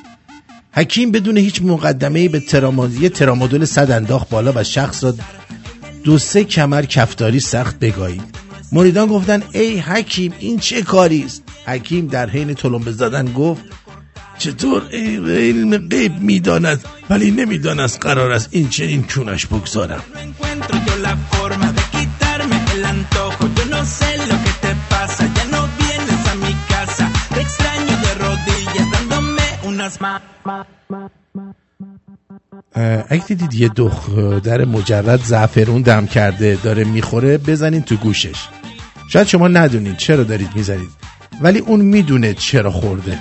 حکیم بدون هیچ مقدمه به ترامادی ترامادول صد انداخت بالا و شخص را دو سه کمر کفتاری سخت بگایید. مریدان گفتن ای حکیم این چه کاری است؟ حکیم در حین تلمبه زدن گفت چطور علم غیب می‌داند ولی نمی‌داند قرار است این چنین کونش بگذارم. اگه دیدید یه در مجرد زعفرون دم کرده داره می‌خوره بزنین تو گوشش. شاید شما ندونید چرا دارید می‌زنید. ولی اون می‌دونه چرا خورده.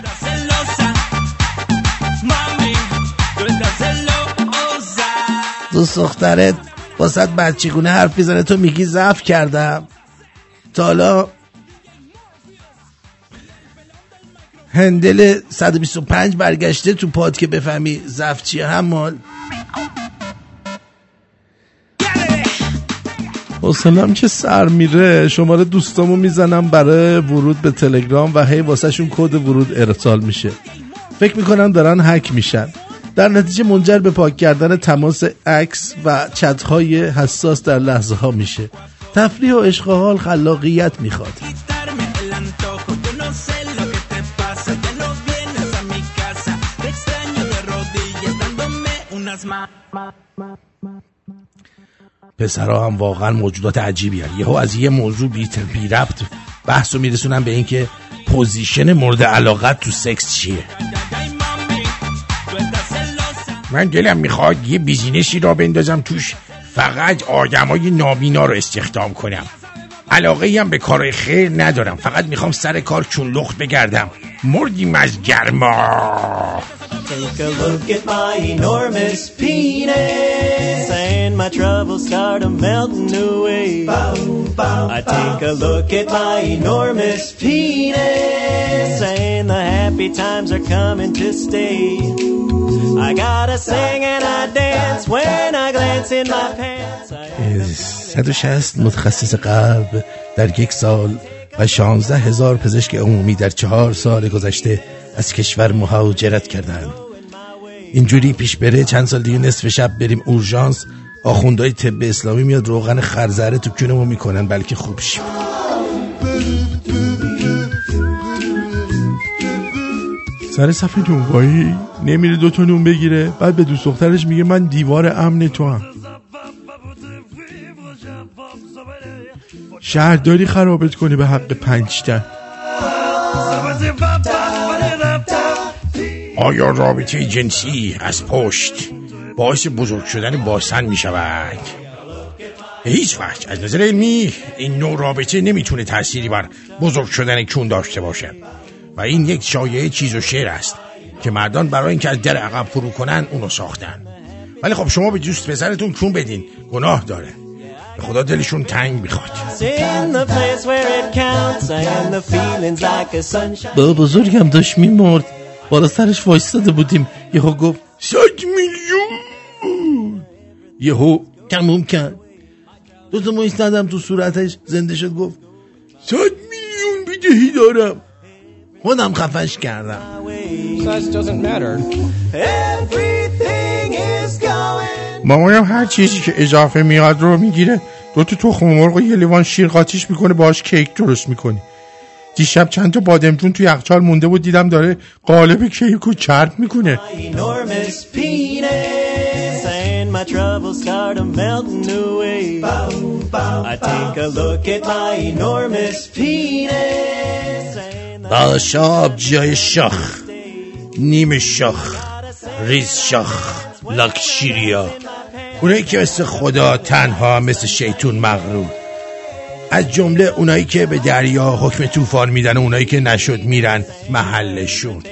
دوست دخترت واسه بچگونه حرف می‌زنه تو میگی ضعف کردم. تا حالا هندل 125 برگشته تو پاد که بفهمی زفت چیه. هم مال حسنم که سر میره. شماره دوستامو می‌زنم برای ورود به تلگرام و هی واسه شون کد ورود ارسال میشه. فکر می‌کنم دارن هک میشن. در نتیجه منجر به پاک کردن تماس عکس و چتهای حساس در لحظه ها میشه. تفریح و عشق حال خلاقیت می‌خواد. پسرها هم واقعا موجودات عجیبی هست. یهو از یه موضوع بی, بی ربط بحث رو میرسونن به اینکه position مورد علاقت تو سکس چیه. من دلم می‌خواد یه business ی راه بندازم توش فقط آدمای نابینا رو استخدام کنم. علاقه هم به کارهای خیر ندارم. فقط می‌خوام سر کار چون لخت بگردم. مردیم از گرما Take a look at my enormous penis And my troubles start melting away I take a look at my enormous penis And the happy times are coming to stay I gotta sing and I dance when I glance in my pants 160 متخصص قلب در یک سال و 16 هزار پزشک عمومی در چهار سال گذشته از کشور مهاجرت کردند. اینجوری پیش بره چند سال دیگه نصف شب بریم اورژانس آخوندهای طب اسلامی میاد روغن خرزره تو کونمو می‌کنن بلکه خوب شیم سر صفحه نونوایی نمیره دوتا نون بگیره بعد به دوست دخترش میگه من دیوار امن تو هم شهرداری خرابت کنی به حق پنجتن آیا رابطه جنسی از پشت باعث بزرگ شدن باسن می شود؟ هیچ وقت از نظر علمی این نوع رابطه نمی‌تونه تأثیری بر بزرگ شدن کون داشته باشد و این یک شایعه چیز و شعر است که مردان برای اینکه از در عقب فرو کنن اونو ساختن. ولی خب شما به دوست پسرتون کون بدین. گناه داره. خدا دلشون تنگ می‌خواد. با بزرگم داشت میمرد. بالا سرش وایستاده بودیم. یهو گفت صد میلیون! یهو تموم کرد. دو تا ایستادم تو صورتش زنده شد گفت صد میلیون بیدهی دارم. خودم خفش کردم. مامانم هر چیزی که اضافه میاد رو می‌گیره. دو تا تخم مرغ و یه لیوان شیر قاتیش می‌کنه باش کیک درست می‌کنی. دیشب چند تا بادمجون تو یخچال مونده بود دیدم داره قالب کیک رو چرب می‌کنه. باش آب جای شاخ نیم شاخ ریز شاخ لاکشیریا اونایی که مثل خدا تنها مثل شیطون مغرور. از جمله اونایی که به دریا حکم طوفان میدن و اونایی که نشد میرن محلشون.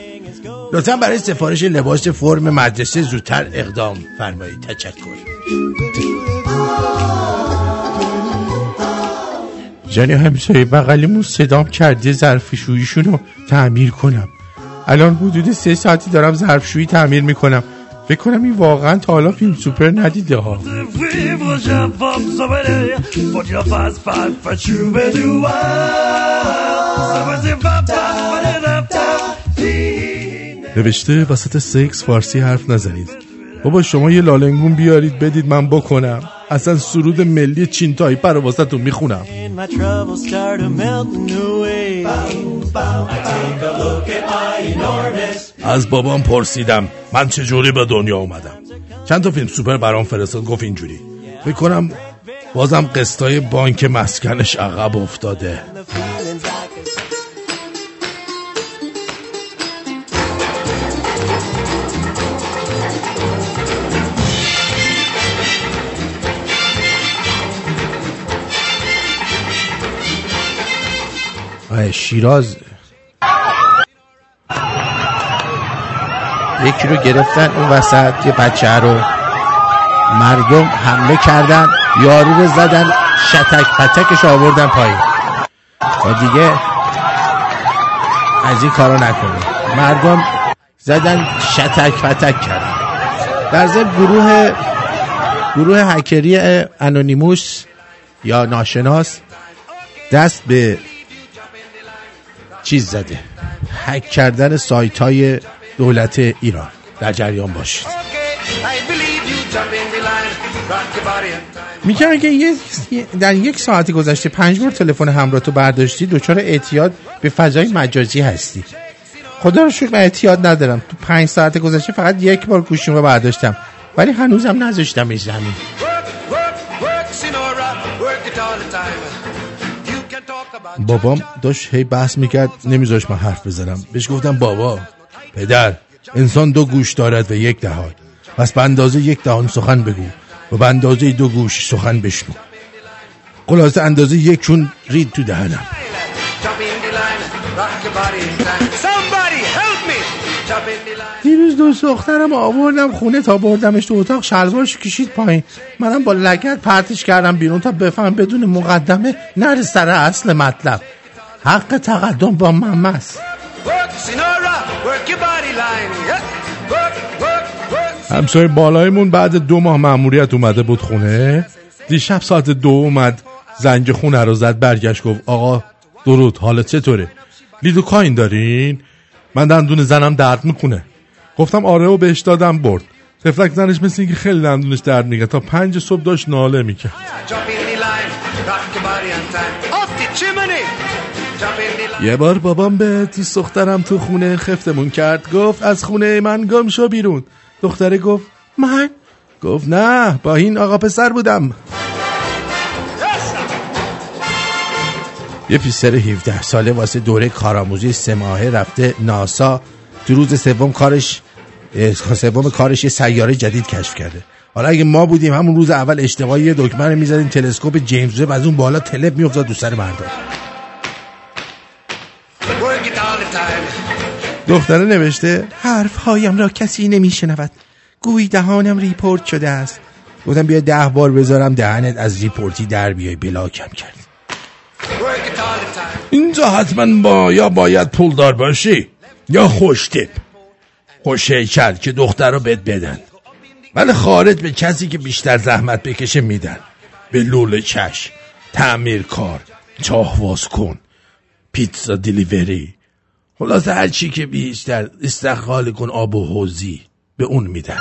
لطفا برای سفارش لباس فرم مدرسه زودتر اقدام فرمایید. تشکر. جانی همسایه بغلیمون صدام کرده ظرفشوییشون رو تعمیر کنم. الان حدود سه ساعتی دارم ظرفشویی تعمیر می‌کنم. فکر کنم این واقعا تا حالا فیلم سوپر ندیده ها. نوشته وسط سکس فارسی حرف نزنید. بابا شما یه لالنگون بیارید بدید من بکنم. اصلا سرود ملی چینتایی پر واسه می‌خونم. از بابام پرسیدم من چجوری به دنیا اومدم؟ چند تا فیلم سوپر برام فرستاد گفت اینجوری. فکر کنم بازم قسطای بانک مسکنش عقب افتاده. شیراز. یکی رو گرفتن اون وسط یه بچه رو مردم حمله کردن یارو رو زدن شتک پتکش آوردن پایین. و دیگه از این کارا نکنه. مردم زدن شتک پتک کردن. در ضمن گروه گروه هکری انونیموس یا ناشناس دست به چیز زده. هک کردن سایت های دولت ایران. در جریان باشید. میگم اگه در یک ساعت گذشته پنج بار تلفن همراه تو برداشتی دچار اعتیاد به فضای مجازی هستی. خدا رو شکر من اعتیاد ندارم. تو پنج ساعت گذشته فقط یک بار گوشیم رو برداشتم. ولی هنوزم نذاشتم زمین بابام داشت هی بحث می‌کرد نمیذاش من حرف بزنم. بهش گفتم بابا پدر انسان دو گوش دارد و یک دهان. پس به اندازه یک دهان سخن بگو و به اندازه دو گوش سخن بشنو. خلاصه اندازه یک چون رید تو دهنم. دیروز دو دخترم آوردم خونه تا بردمش تو اتاق شلوارش کشید پایین. منم با لگت پرتش کردم بیرون تا بفهم بدون مقدمه نره سر اصل مطلب. حق تقدم با ممس همسایه بالایمون بعد دو ماه مأموریت اومده بود خونه. دیشب ساعت دو اومد زنگ خونه رو زد برگشت گفت آقا درود حالت چطوره؟ لیدو کاین دارین؟ من دندون زنم درد می‌کنه گفتم آره و بهش دادم برد. تفلک زنش مثل اینکه خیلی دندونش درد میگه. تا پنج صبح داشت ناله می‌کرد. یه بار بابام به تیس دخترم تو خونه خفتمون کرد. گفت از خونه من گم شو بیرون. دختره گفت من؟ گفت نه با این آقا پسر بودم. یه پسر 17 ساله واسه دوره کارآموزی سه ماهه رفته ناسا. تو روز سوم کارش سوم کارش یه سیاره جدید کشف کرده. حالا اگه ما بودیم همون روز اول اشتباهی یه دکمه رو می‌زدیم تلسکوپ جیمز وب از اون بالا تلپ میافتاد رو سر مردم دختره نوشته حرف هایم را کسی نمیشنود. گویی دهانم report شده است. گفتم بیا ده بار بذارم دهنت از report ی در بیای block م کرد. اینجا حتما با یا باید پولدار باشی یا خوشتیپ خوشیکل که دختر رو بد بدن. ولی خارج به کسی که بیشتر زحمت بکشه میدن. به لول چش تعمیر کار چاهواز کن پیتزا دیلیوری. خلاصه هر چی که بیشتر استقال کن آب و حوزی به اون میدن.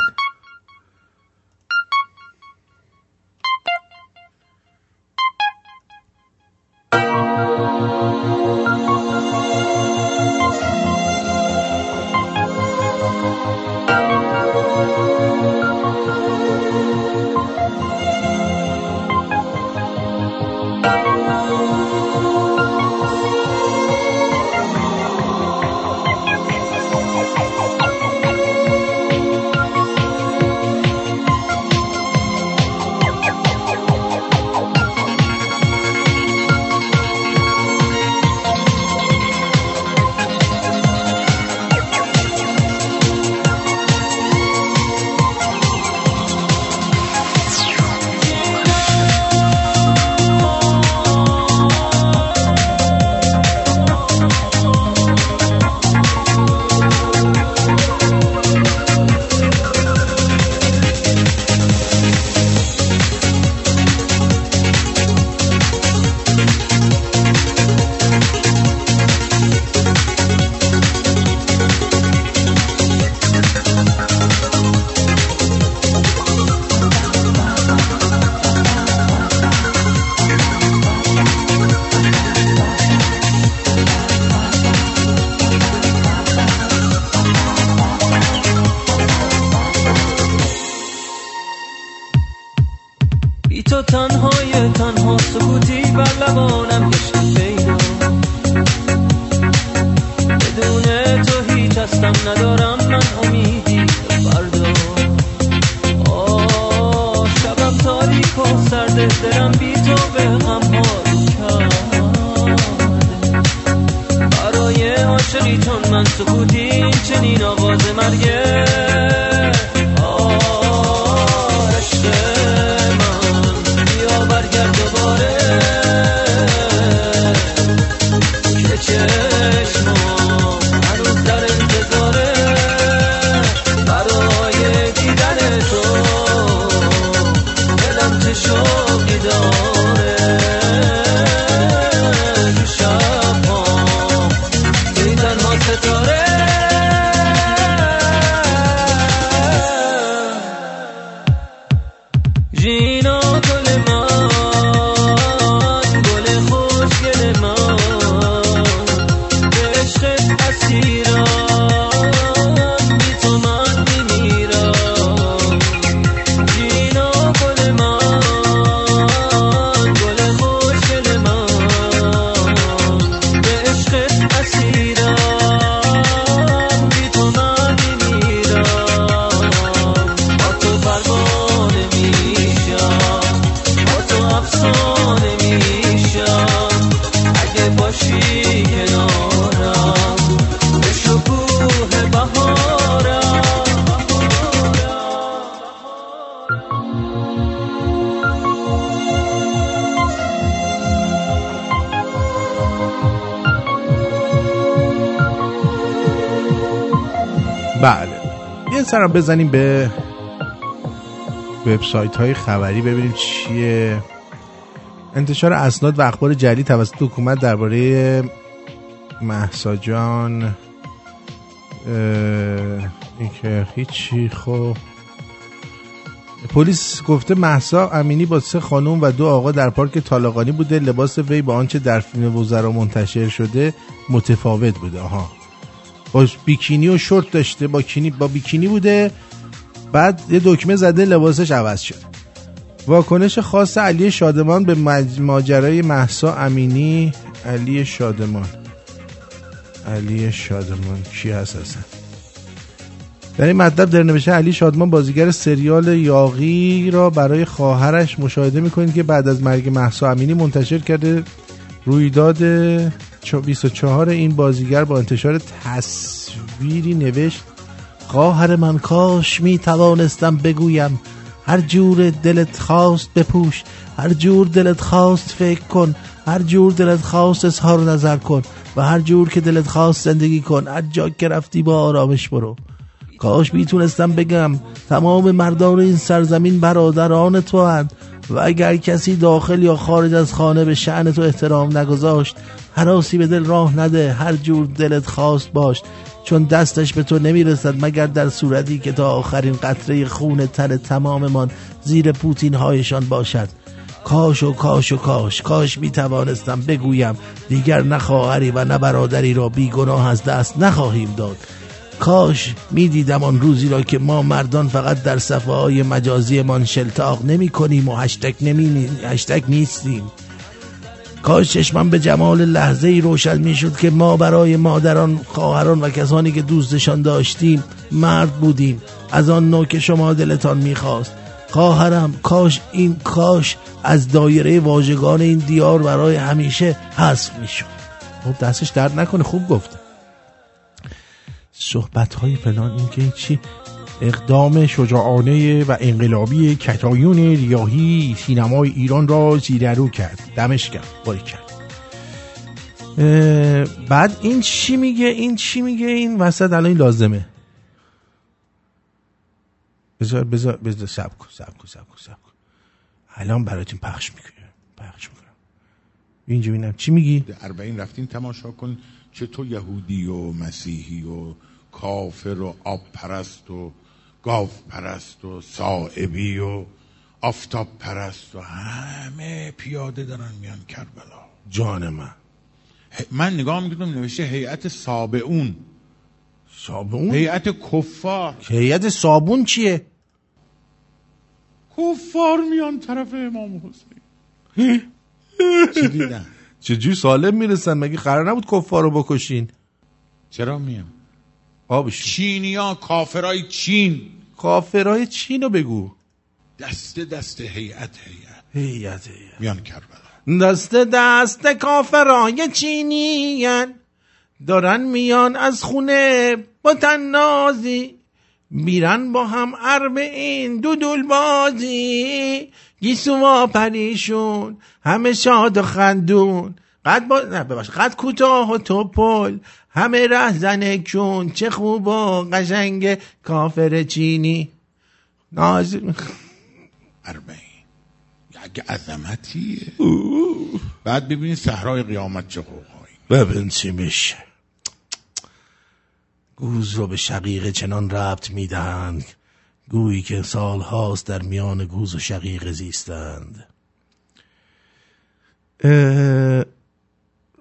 بزنیم به وبسایت های خبری ببینیم چیه. انتشار اسناد و اخبار جدید توسط حکومت درباره محسا جان اینکه هیچی خب. پلیس گفته محسا امینی با سه خانم و دو آقا در پارک طالقانی بوده. لباس وی با آنچه در فیلم وزرا منتشر شده متفاوت بوده. آها. با بیکینی و شورت داشته با کینی با بیکینی بوده. بعد یه دکمه زده لباسش عوض شد. واکنش خاص علی شادمان به ماجرای محسا امینی. علی شادمان. علی شادمان. کی هست اصلا؟ در این مطلب در نوشته علی شادمان بازیگر سریال یاقی را برای خواهرش مشاهده می‌کنید که بعد از مرگ محسا امینی منتشر کرده رویداد 24 این بازیگر با انتشار تصویری نوشت خواهر من کاش می توانستم بگویم هر جور دلت خواست بپوش هر جور دلت خواست فکر کن هر جور دلت خواست اظهار نظر کن و هر جور که دلت خواست زندگی کن هر جا که رفتی با آرامش برو. کاش می‌تونستم بگم تمام مردان این سرزمین برادران تو هند و اگر کسی داخل یا خارج از خانه به شعن تو احترام نگذاشت حراسی به دل راه نده هر جور دلت خواست باش چون دستش به تو نمی‌رسد مگر در صورتی که تا آخرین قطره خون تن تماممان زیر پوتین هایشان باشد. کاش و کاش و کاش کاش می توانستم بگویم دیگر نه خواهری و نه برادری را بیگناه از دست نخواهیم داد. کاش می‌دیدم آن روزی را که ما مردان فقط در صفحه های مجازی من شلتاق نمی کنیم و هشتک, نمی... هشتک نیستیم. کاش چشمم به جمال لحظه ای روشن می شد که ما برای مادران خواهران و کسانی که دوستشان داشتیم مرد بودیم. از آن نوع که شما دلتان می‌خواست. خواهرم کاش این کاش از دایره واژگان این دیار برای همیشه حذف می‌شد. خب دستش درد نکنه خوب گفت. صحبت های فلان این که چی؟ اقدام شجاعانه و انقلابی کتایون ریاهی سینمای ایران را زیررو کرد. دمش کرد باری کرد. بعد این چی میگه؟ این چی میگه؟ این وسط الان لازمه. بذار بذار بذار. سب کن سب کن سب کن سب کن. الان براتون پخش می‌کنم. پخش می‌کنم. اینجا ببینم چی میگی؟ در رفتین تماشا کن چه تو یهودی و مسیحی و کافر و آب پرست و گاو پرست و صائبی و آفتاب پرست و همه پیاده دارن میان کربلا. جان من. من نگاه می‌کنم نوشته هیئت سابعون سابون هیئت کفار. هیئت صابون چیه؟ کفار میان طرف امام حسین. چی دیدن؟ [LAUGHS] چجوری سالم می‌رسن؟ مگه قرار نبود کفار رو بکشین؟ چرا میان آبش چینیا کافرای چین. کافرای چین رو بگو. دست دست هیئت هیئت. هیئت میان کربلا. دست دست کافرای چینیان دارن میان از خونه با تنازی. میرن با هم این دودول بازی. گیسو پریشون همه شاد و خندون. قد با... نه بباش قد کوتاه و توپل. همه ره زنه کون چه خوب و قشنگ کافر چینی. ناز اربعین. یک عظمتیه بعد ببینید صحرای قیامت چه قوقایی ببین چی میشه. گوز رو به شقیق چنان ربط می‌دهند گویی که سال هاست در میان گوز و شقیق زیستند.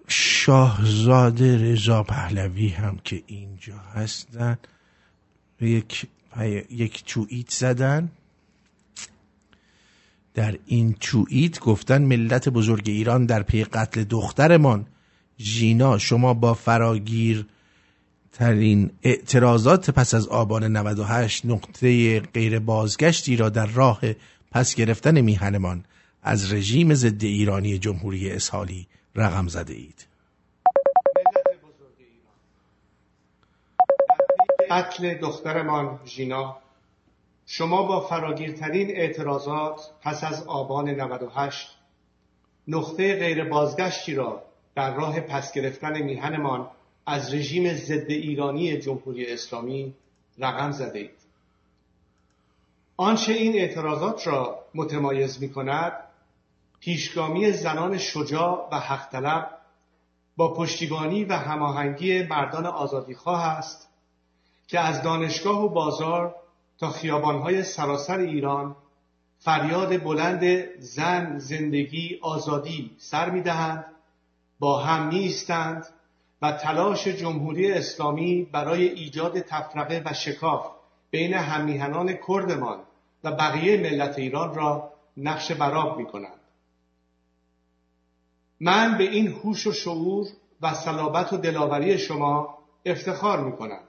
شاهزاده رضا پهلوی هم که اینجا هستن. یک یک چویت زدن. در این چویت گفتن ملت بزرگ ایران در پی قتل دخترمان. ژینا شما با فراگیر ترین اعتراضات پس از آبان 98 نقطه غیر بازگشتی را در راه پس گرفتن میهنمان از رژیم ضد ایرانی جمهوری اسحالی رقم زده اید قتل دخترمان ژینا شما با فراگیرترین اعتراضات پس از آبان 98 نقطه غیر بازگشتی را در راه پس گرفتن میهنمان از رژیم ضد ایرانی جمهوری اسلامی رقم زده اید. آنچه این اعتراضات را متمایز می کند پیشگامی زنان شجاع و حق طلب با پشتیبانی و هماهنگی مردان آزادیخواه است که از دانشگاه و بازار تا خیابانهای سراسر ایران فریاد بلند زن زندگی آزادی سر می‌دهند با هم نیستند و تلاش جمهوری اسلامی برای ایجاد تفرقه و شکاف بین همیهنان کردمان و بقیه ملت ایران را نقش براب می کنند. من به این هوش و شعور و صلابت و دلاوری شما افتخار می کنم.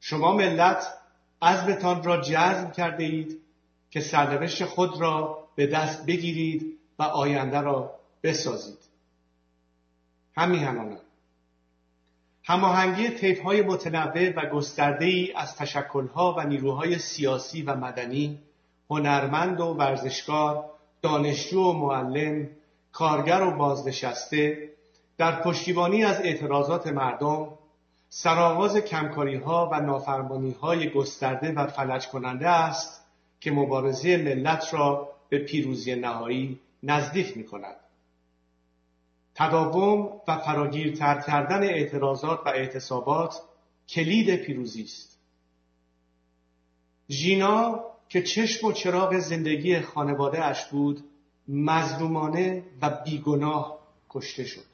شما ملت عزمتان را جزم کرده اید که سرنوشت خود را به دست بگیرید و آینده را بسازید. همیهنانم هماهنگی تیپ های متنوع و گسترده ای از تشکل ها و نیروهای سیاسی و مدنی، هنرمند و ورزشکار، دانشجو و معلم، کارگر و بازنشسته در پشتیبانی از اعتراضات مردم سرآغاز کمکاری ها و نافرمانی های گسترده و فلج کننده است که مبارزه ملت را به پیروزی نهایی نزدیک می کند. تداوم و فراگیرتر کردن اعتراضات و اعتصابات کلید پیروزی است. ژینا که چشم و چراغ زندگی خانواده اش بود مظلومانه و بیگناه کشته شد.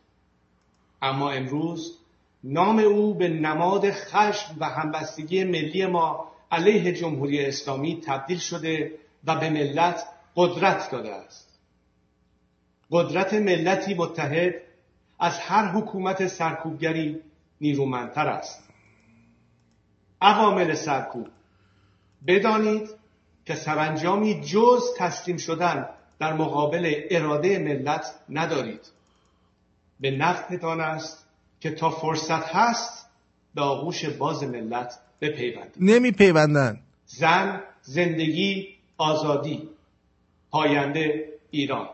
اما امروز نام او به نماد خشم و همبستگی ملی ما علیه جمهوری اسلامی تبدیل شده و به ملت قدرت داده است قدرت ملتی متحد از هر حکومت سرکوبگری نیرومندتر است عوامل سرکوب بدانید که سرانجامی جز تسلیم شدن در مقابل اراده ملت ندارید. به نفعتان است که تا فرصت هست به آغوش باز ملت بپیوندید. نمی پیوندن زن زندگی آزادی پاینده ایران.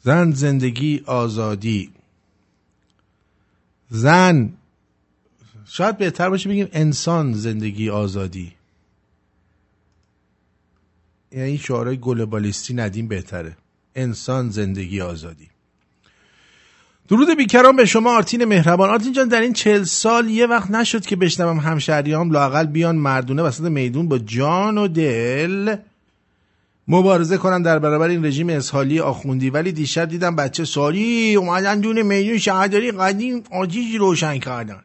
زن زندگی آزادی. زن شاید بهتر باشه بگیم انسان زندگی آزادی. یعنی شعارهای گلوبالیستی ندیم بهتره. انسان زندگی آزادی. درود بیکران به شما آرتین مهربان. آرتین جان در این چل سال یه وقت نشد که بشنوم همشهریام لاقل بیان مردونه وسط میدون با جان و دل. مبارزه کنن در برابر این رژیم اسحالی آخوندی. ولی دیشب دیدم بچه سالی اومدن دون میدون شهرداری قدیم آتیش روشن کردن.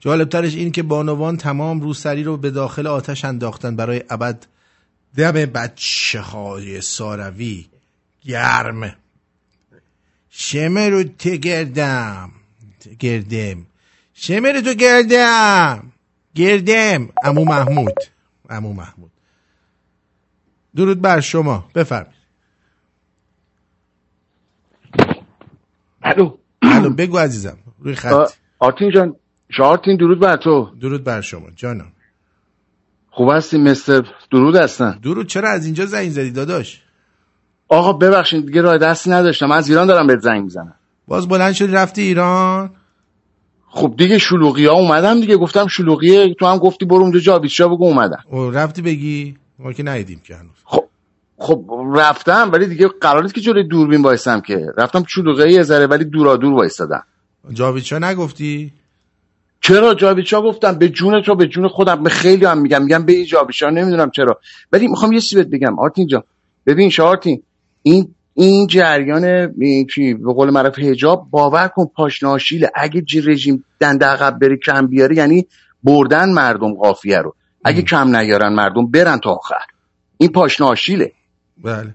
جالبترش این که بانوان تمام روسری رو به داخل آتش انداختن برای ابد. دم بچه های ساروی. گرم. شمر رو تگردم گردم. شمر تو گردم. گردم. امو محمود. امو محمود. درود بر شما. بفرمایید. الو. الو بگو عزیزم. روی خط. آرتین جان شارتین درود بر تو. درود بر شما. جانم. خوب هستی مستر. درود هستن. درود چرا از اینجا زنگ زدی داداش؟ آقا ببخشید دیگه راه دستی نداشتم از ایران دارم بهت زنگ می‌زنم. باز بلند شدی رفتی ایران؟ خب دیگه شلوغی ها اومدم دیگه. گفتم شلوغیه تو هم گفتی برو اونجا جابیچا بگو اومدم. او رفتی بگی؟ ما که ندیدیم که هنوز. خب خب رفتم ولی دیگه قرار نیست که جلوی دوربین وایسم که. رفتم شلوغی یه ذره ولی دورا دور وایسادم جاویدشاه نگفتی؟ چرا جاویدشاه گفتم به جون تو به جون خودم به خیلی هم میگم میگم به جاویدشاه نمی‌دونم چرا. ولی می‌خوام یه چیزی بگم. آرتین جان ببین شارتین این این جریان چی به قول معروف حجاب باور کن پاشناشیله. اگه جی رژیم دنده عقب بره کم بیاره یعنی بردن مردم قافیه رو. اگه کم نیارن مردم برن تا آخر. این پاشناشیله. بله.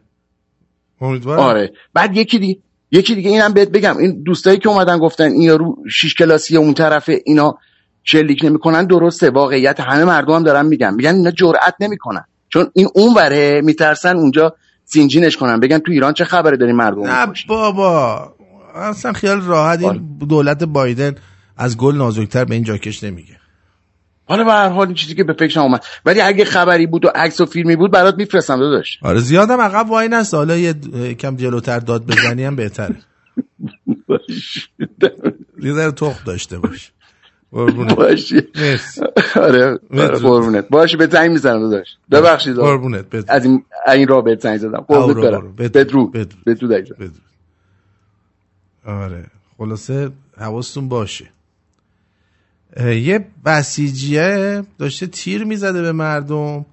آره. بعد یکی دیگه یکی دیگه اینم بهت بگم. این دوستایی که اومدن گفتن این رو شیش کلاسی اون طرف اینا شلیک نمی‌کنن درسته. واقعیت همه مردم هم دارن میگن. میگن اینا جرئت نمی‌کنن. چون این اون وره میترسن اونجا زنجینش کنن. بگن تو ایران چه خبره داری مردم نه بابا. اصلا خیال راحت. این دولت بایدن از گل نازکتر به این جاکش نمیگه. حالا به هر حال چیزی که به فکر اومد. ولی اگه خبری بود و عکس و فیلمی بود برات میفرستم داداش. آره زیادم عقب وای نست. حالا یه کم جلوتر داد بزنی هم بهتره. [LAUGHS] یه ذره تخم داشته باش. قربونت. باشی آره قربونت. باشه به زنگ می‌زنم داداش. ببخشید. قربونت از این این راه به زنگ زدم. قربونت برم. بدرو بدرو بدرو آره خلاصه حواستون باشه. یه بسیجیه داشته تیر می‌زده به مردم.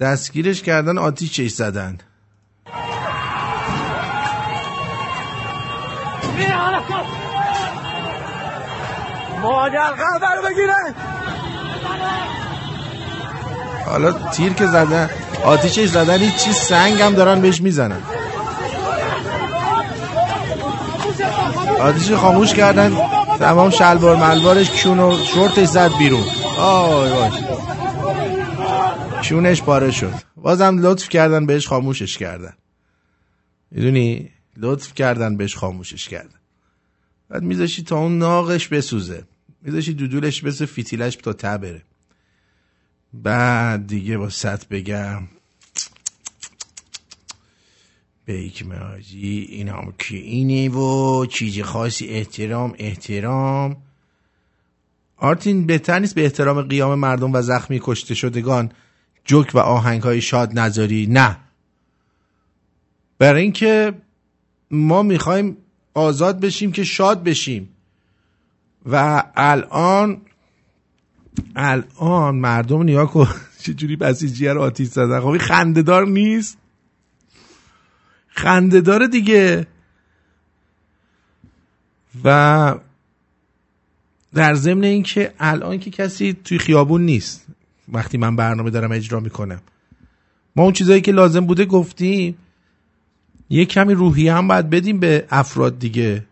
دستگیرش کردن آتیشش زدن. مادر خبر بگیره. حالا تیر که زدن آتیشش زدن هیچ چیز سنگ هم دارن بهش می‌زنن. آتیش خاموش کردن. تمام شلوار ملوارش کیون و شورتش زد بیرون. آی وای. کیونش پاره شد. بازم لطف کردن بهش خاموشش کردن. می‌دونی؟ لطف کردن بهش خاموشش کردن. بعد میذاشی تا اون ناقش بسوزه. میذاشی دودولش بسه فیتیلش تا ته بره. بعد دیگه با ست بگم. بیک ماجی این هم که اینه و چیزی خاصی احترام احترام. آرتین بهتر نیست به احترام قیام مردم و زخمی کشته شدگان جوک و آهنگ های شاد نذاری؟ نه. برای اینکه ما می‌خوایم آزاد بشیم که شاد بشیم. و الان الان مردم نیا کن [LAUGHS] چجوری بسیجیه رو آتیش زدن؟ خب خندهدار نیست. خندهدار دیگه. و در ضمن اینکه الان که کسی توی خیابون نیست وقتی من برنامه دارم اجرا می‌کنم. ما اون چیزایی که لازم بوده گفتیم یه کمی روحیه هم باید بدیم به افراد دیگه.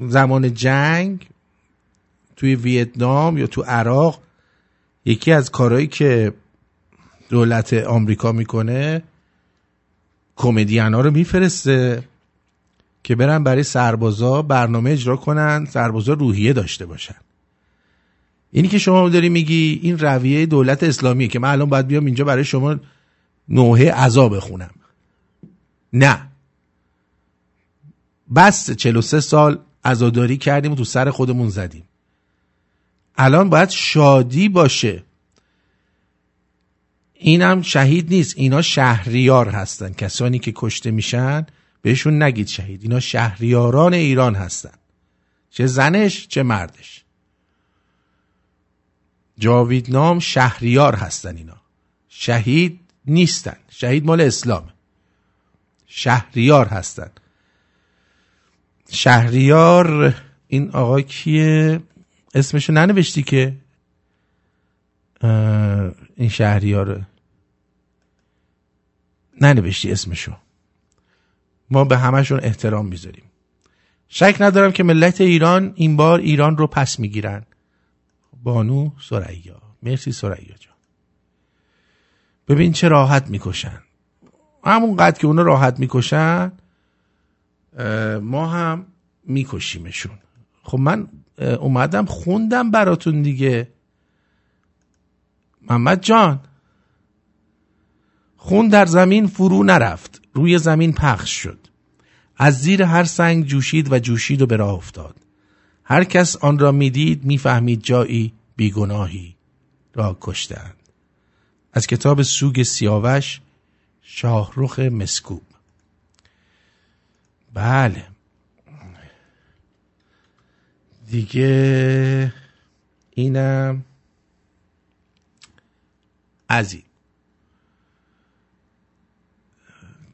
زمان جنگ توی ویتنام یا تو عراق یکی از کارهایی که دولت آمریکا می‌کنه کمدین ها رو میفرسته که برن برای سربازا برنامه اجرا کنن سربازا روحیه داشته باشن. اینی که شما داری میگی این رویه دولت اسلامیه که من الان باید بیام اینجا برای شما نوحه عذا بخونم. نه. بس 43 سال عزاداری کردیم و تو سر خودمون زدیم. الان باید شادی باشه. اینم شهید نیست. اینا شهریار هستن. کسانی که کشته میشن بهشون نگید شهید. اینا شهریاران ایران هستن. چه زنش چه مردش. جاوید نام شهریار هستن اینا. شهید نیستن. شهید مال اسلام شهریار هستن. شهریار این آقا کیه؟ اسمشو ننوشتی که؟ این شهریاره. ننوشتی اسمشو. ما به همشون احترام می‌ذاریم. شک ندارم که ملت ایران این بار ایران رو پس می‌گیرن. بانو سریا. مرسی سریا جان. ببین چه راحت می‌کشن. همون قد که اونا راحت می‌کشن ما هم میکشیمشون. خب من اومدم خوندم براتون دیگه. محمد جان. خون در زمین فرو نرفت. روی زمین پخش شد. از زیر هر سنگ جوشید و جوشید و به راه افتاد. هر کس آن را می‌دید می‌فهمید جایی بیگناهی را کشتند. از کتاب سوگ سیاوش شاهروخ مسکوب. بله. دیگه اینم از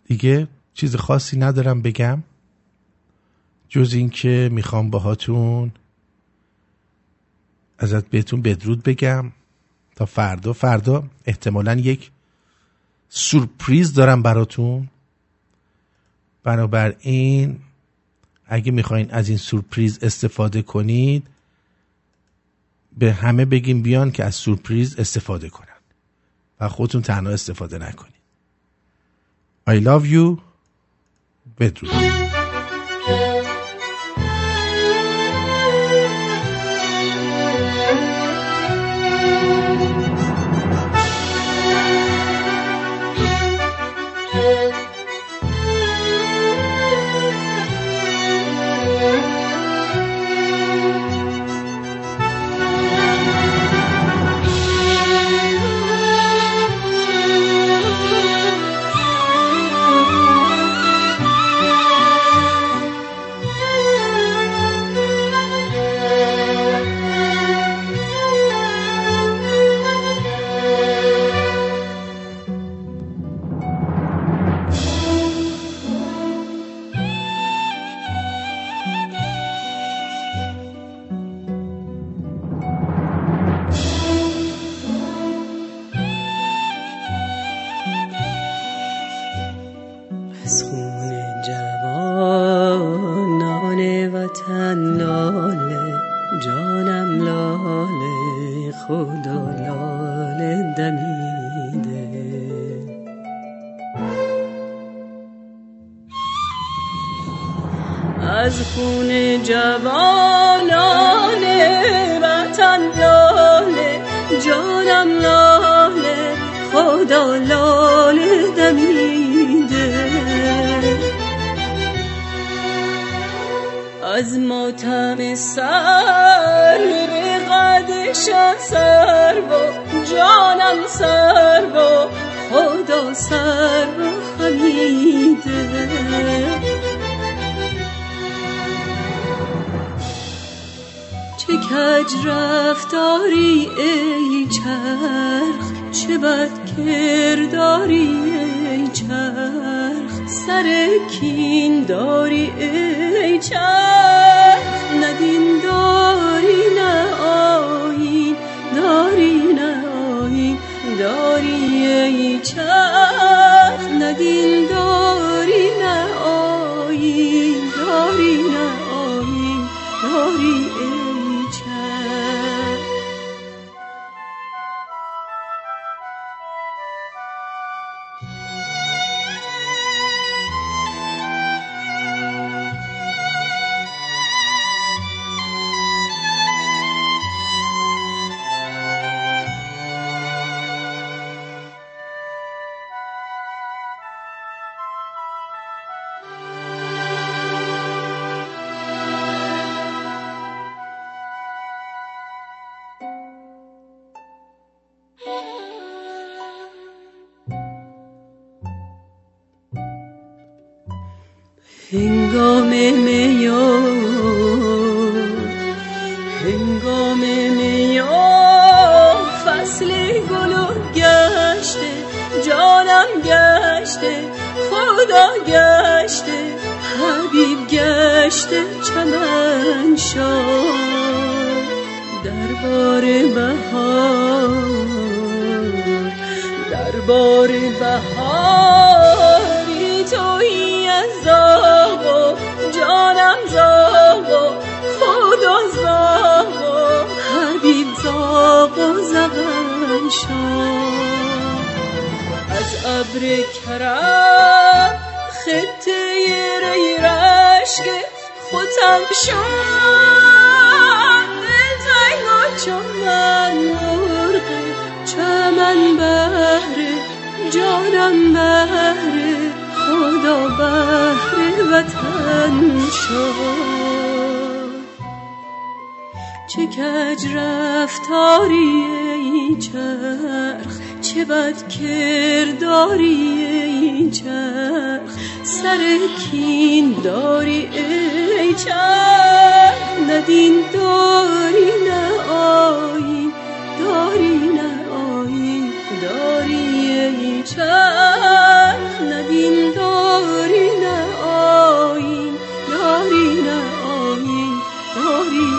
دیگه چیز خاصی ندارم بگم. جز اینکه می‌خوام باهاتون ازت بهتون بدرود بگم. تا فردا فردا احتمالا یک سورپریز دارم براتون. بنابراین اگه می‌خواین از این سورپریز استفاده کنید به همه بگیم بیان که از سورپریز استفاده کنن. و خودتون تنها استفاده نکنید. I love you. بدرود. چه کج رفتاری ای چرخ چه بد کرداری ای چرخ سر کین داری ای چرخ ندین داری نه آین داری نه آین داری ای چرخ ندین داری گشته چمن شاد دربار بهار. دربار بهاری تویی از زاغ جانم زاغ خدا زاغ حبیب زاغ و زغن از ابر کرم خطه ری رشک خودم شد تنگ و چمن مرغ چمن بهره جانم بهره خدا بهره وطن شد چه کج رفتاری ای چرخ چه بد کرداری این چرخ؟ سر کین داری ای چرخ؟ نه ندین داری نه آیی داری نه آیی داری ای چرخ؟ نه ندین داری نه آیی داری نه آیی داری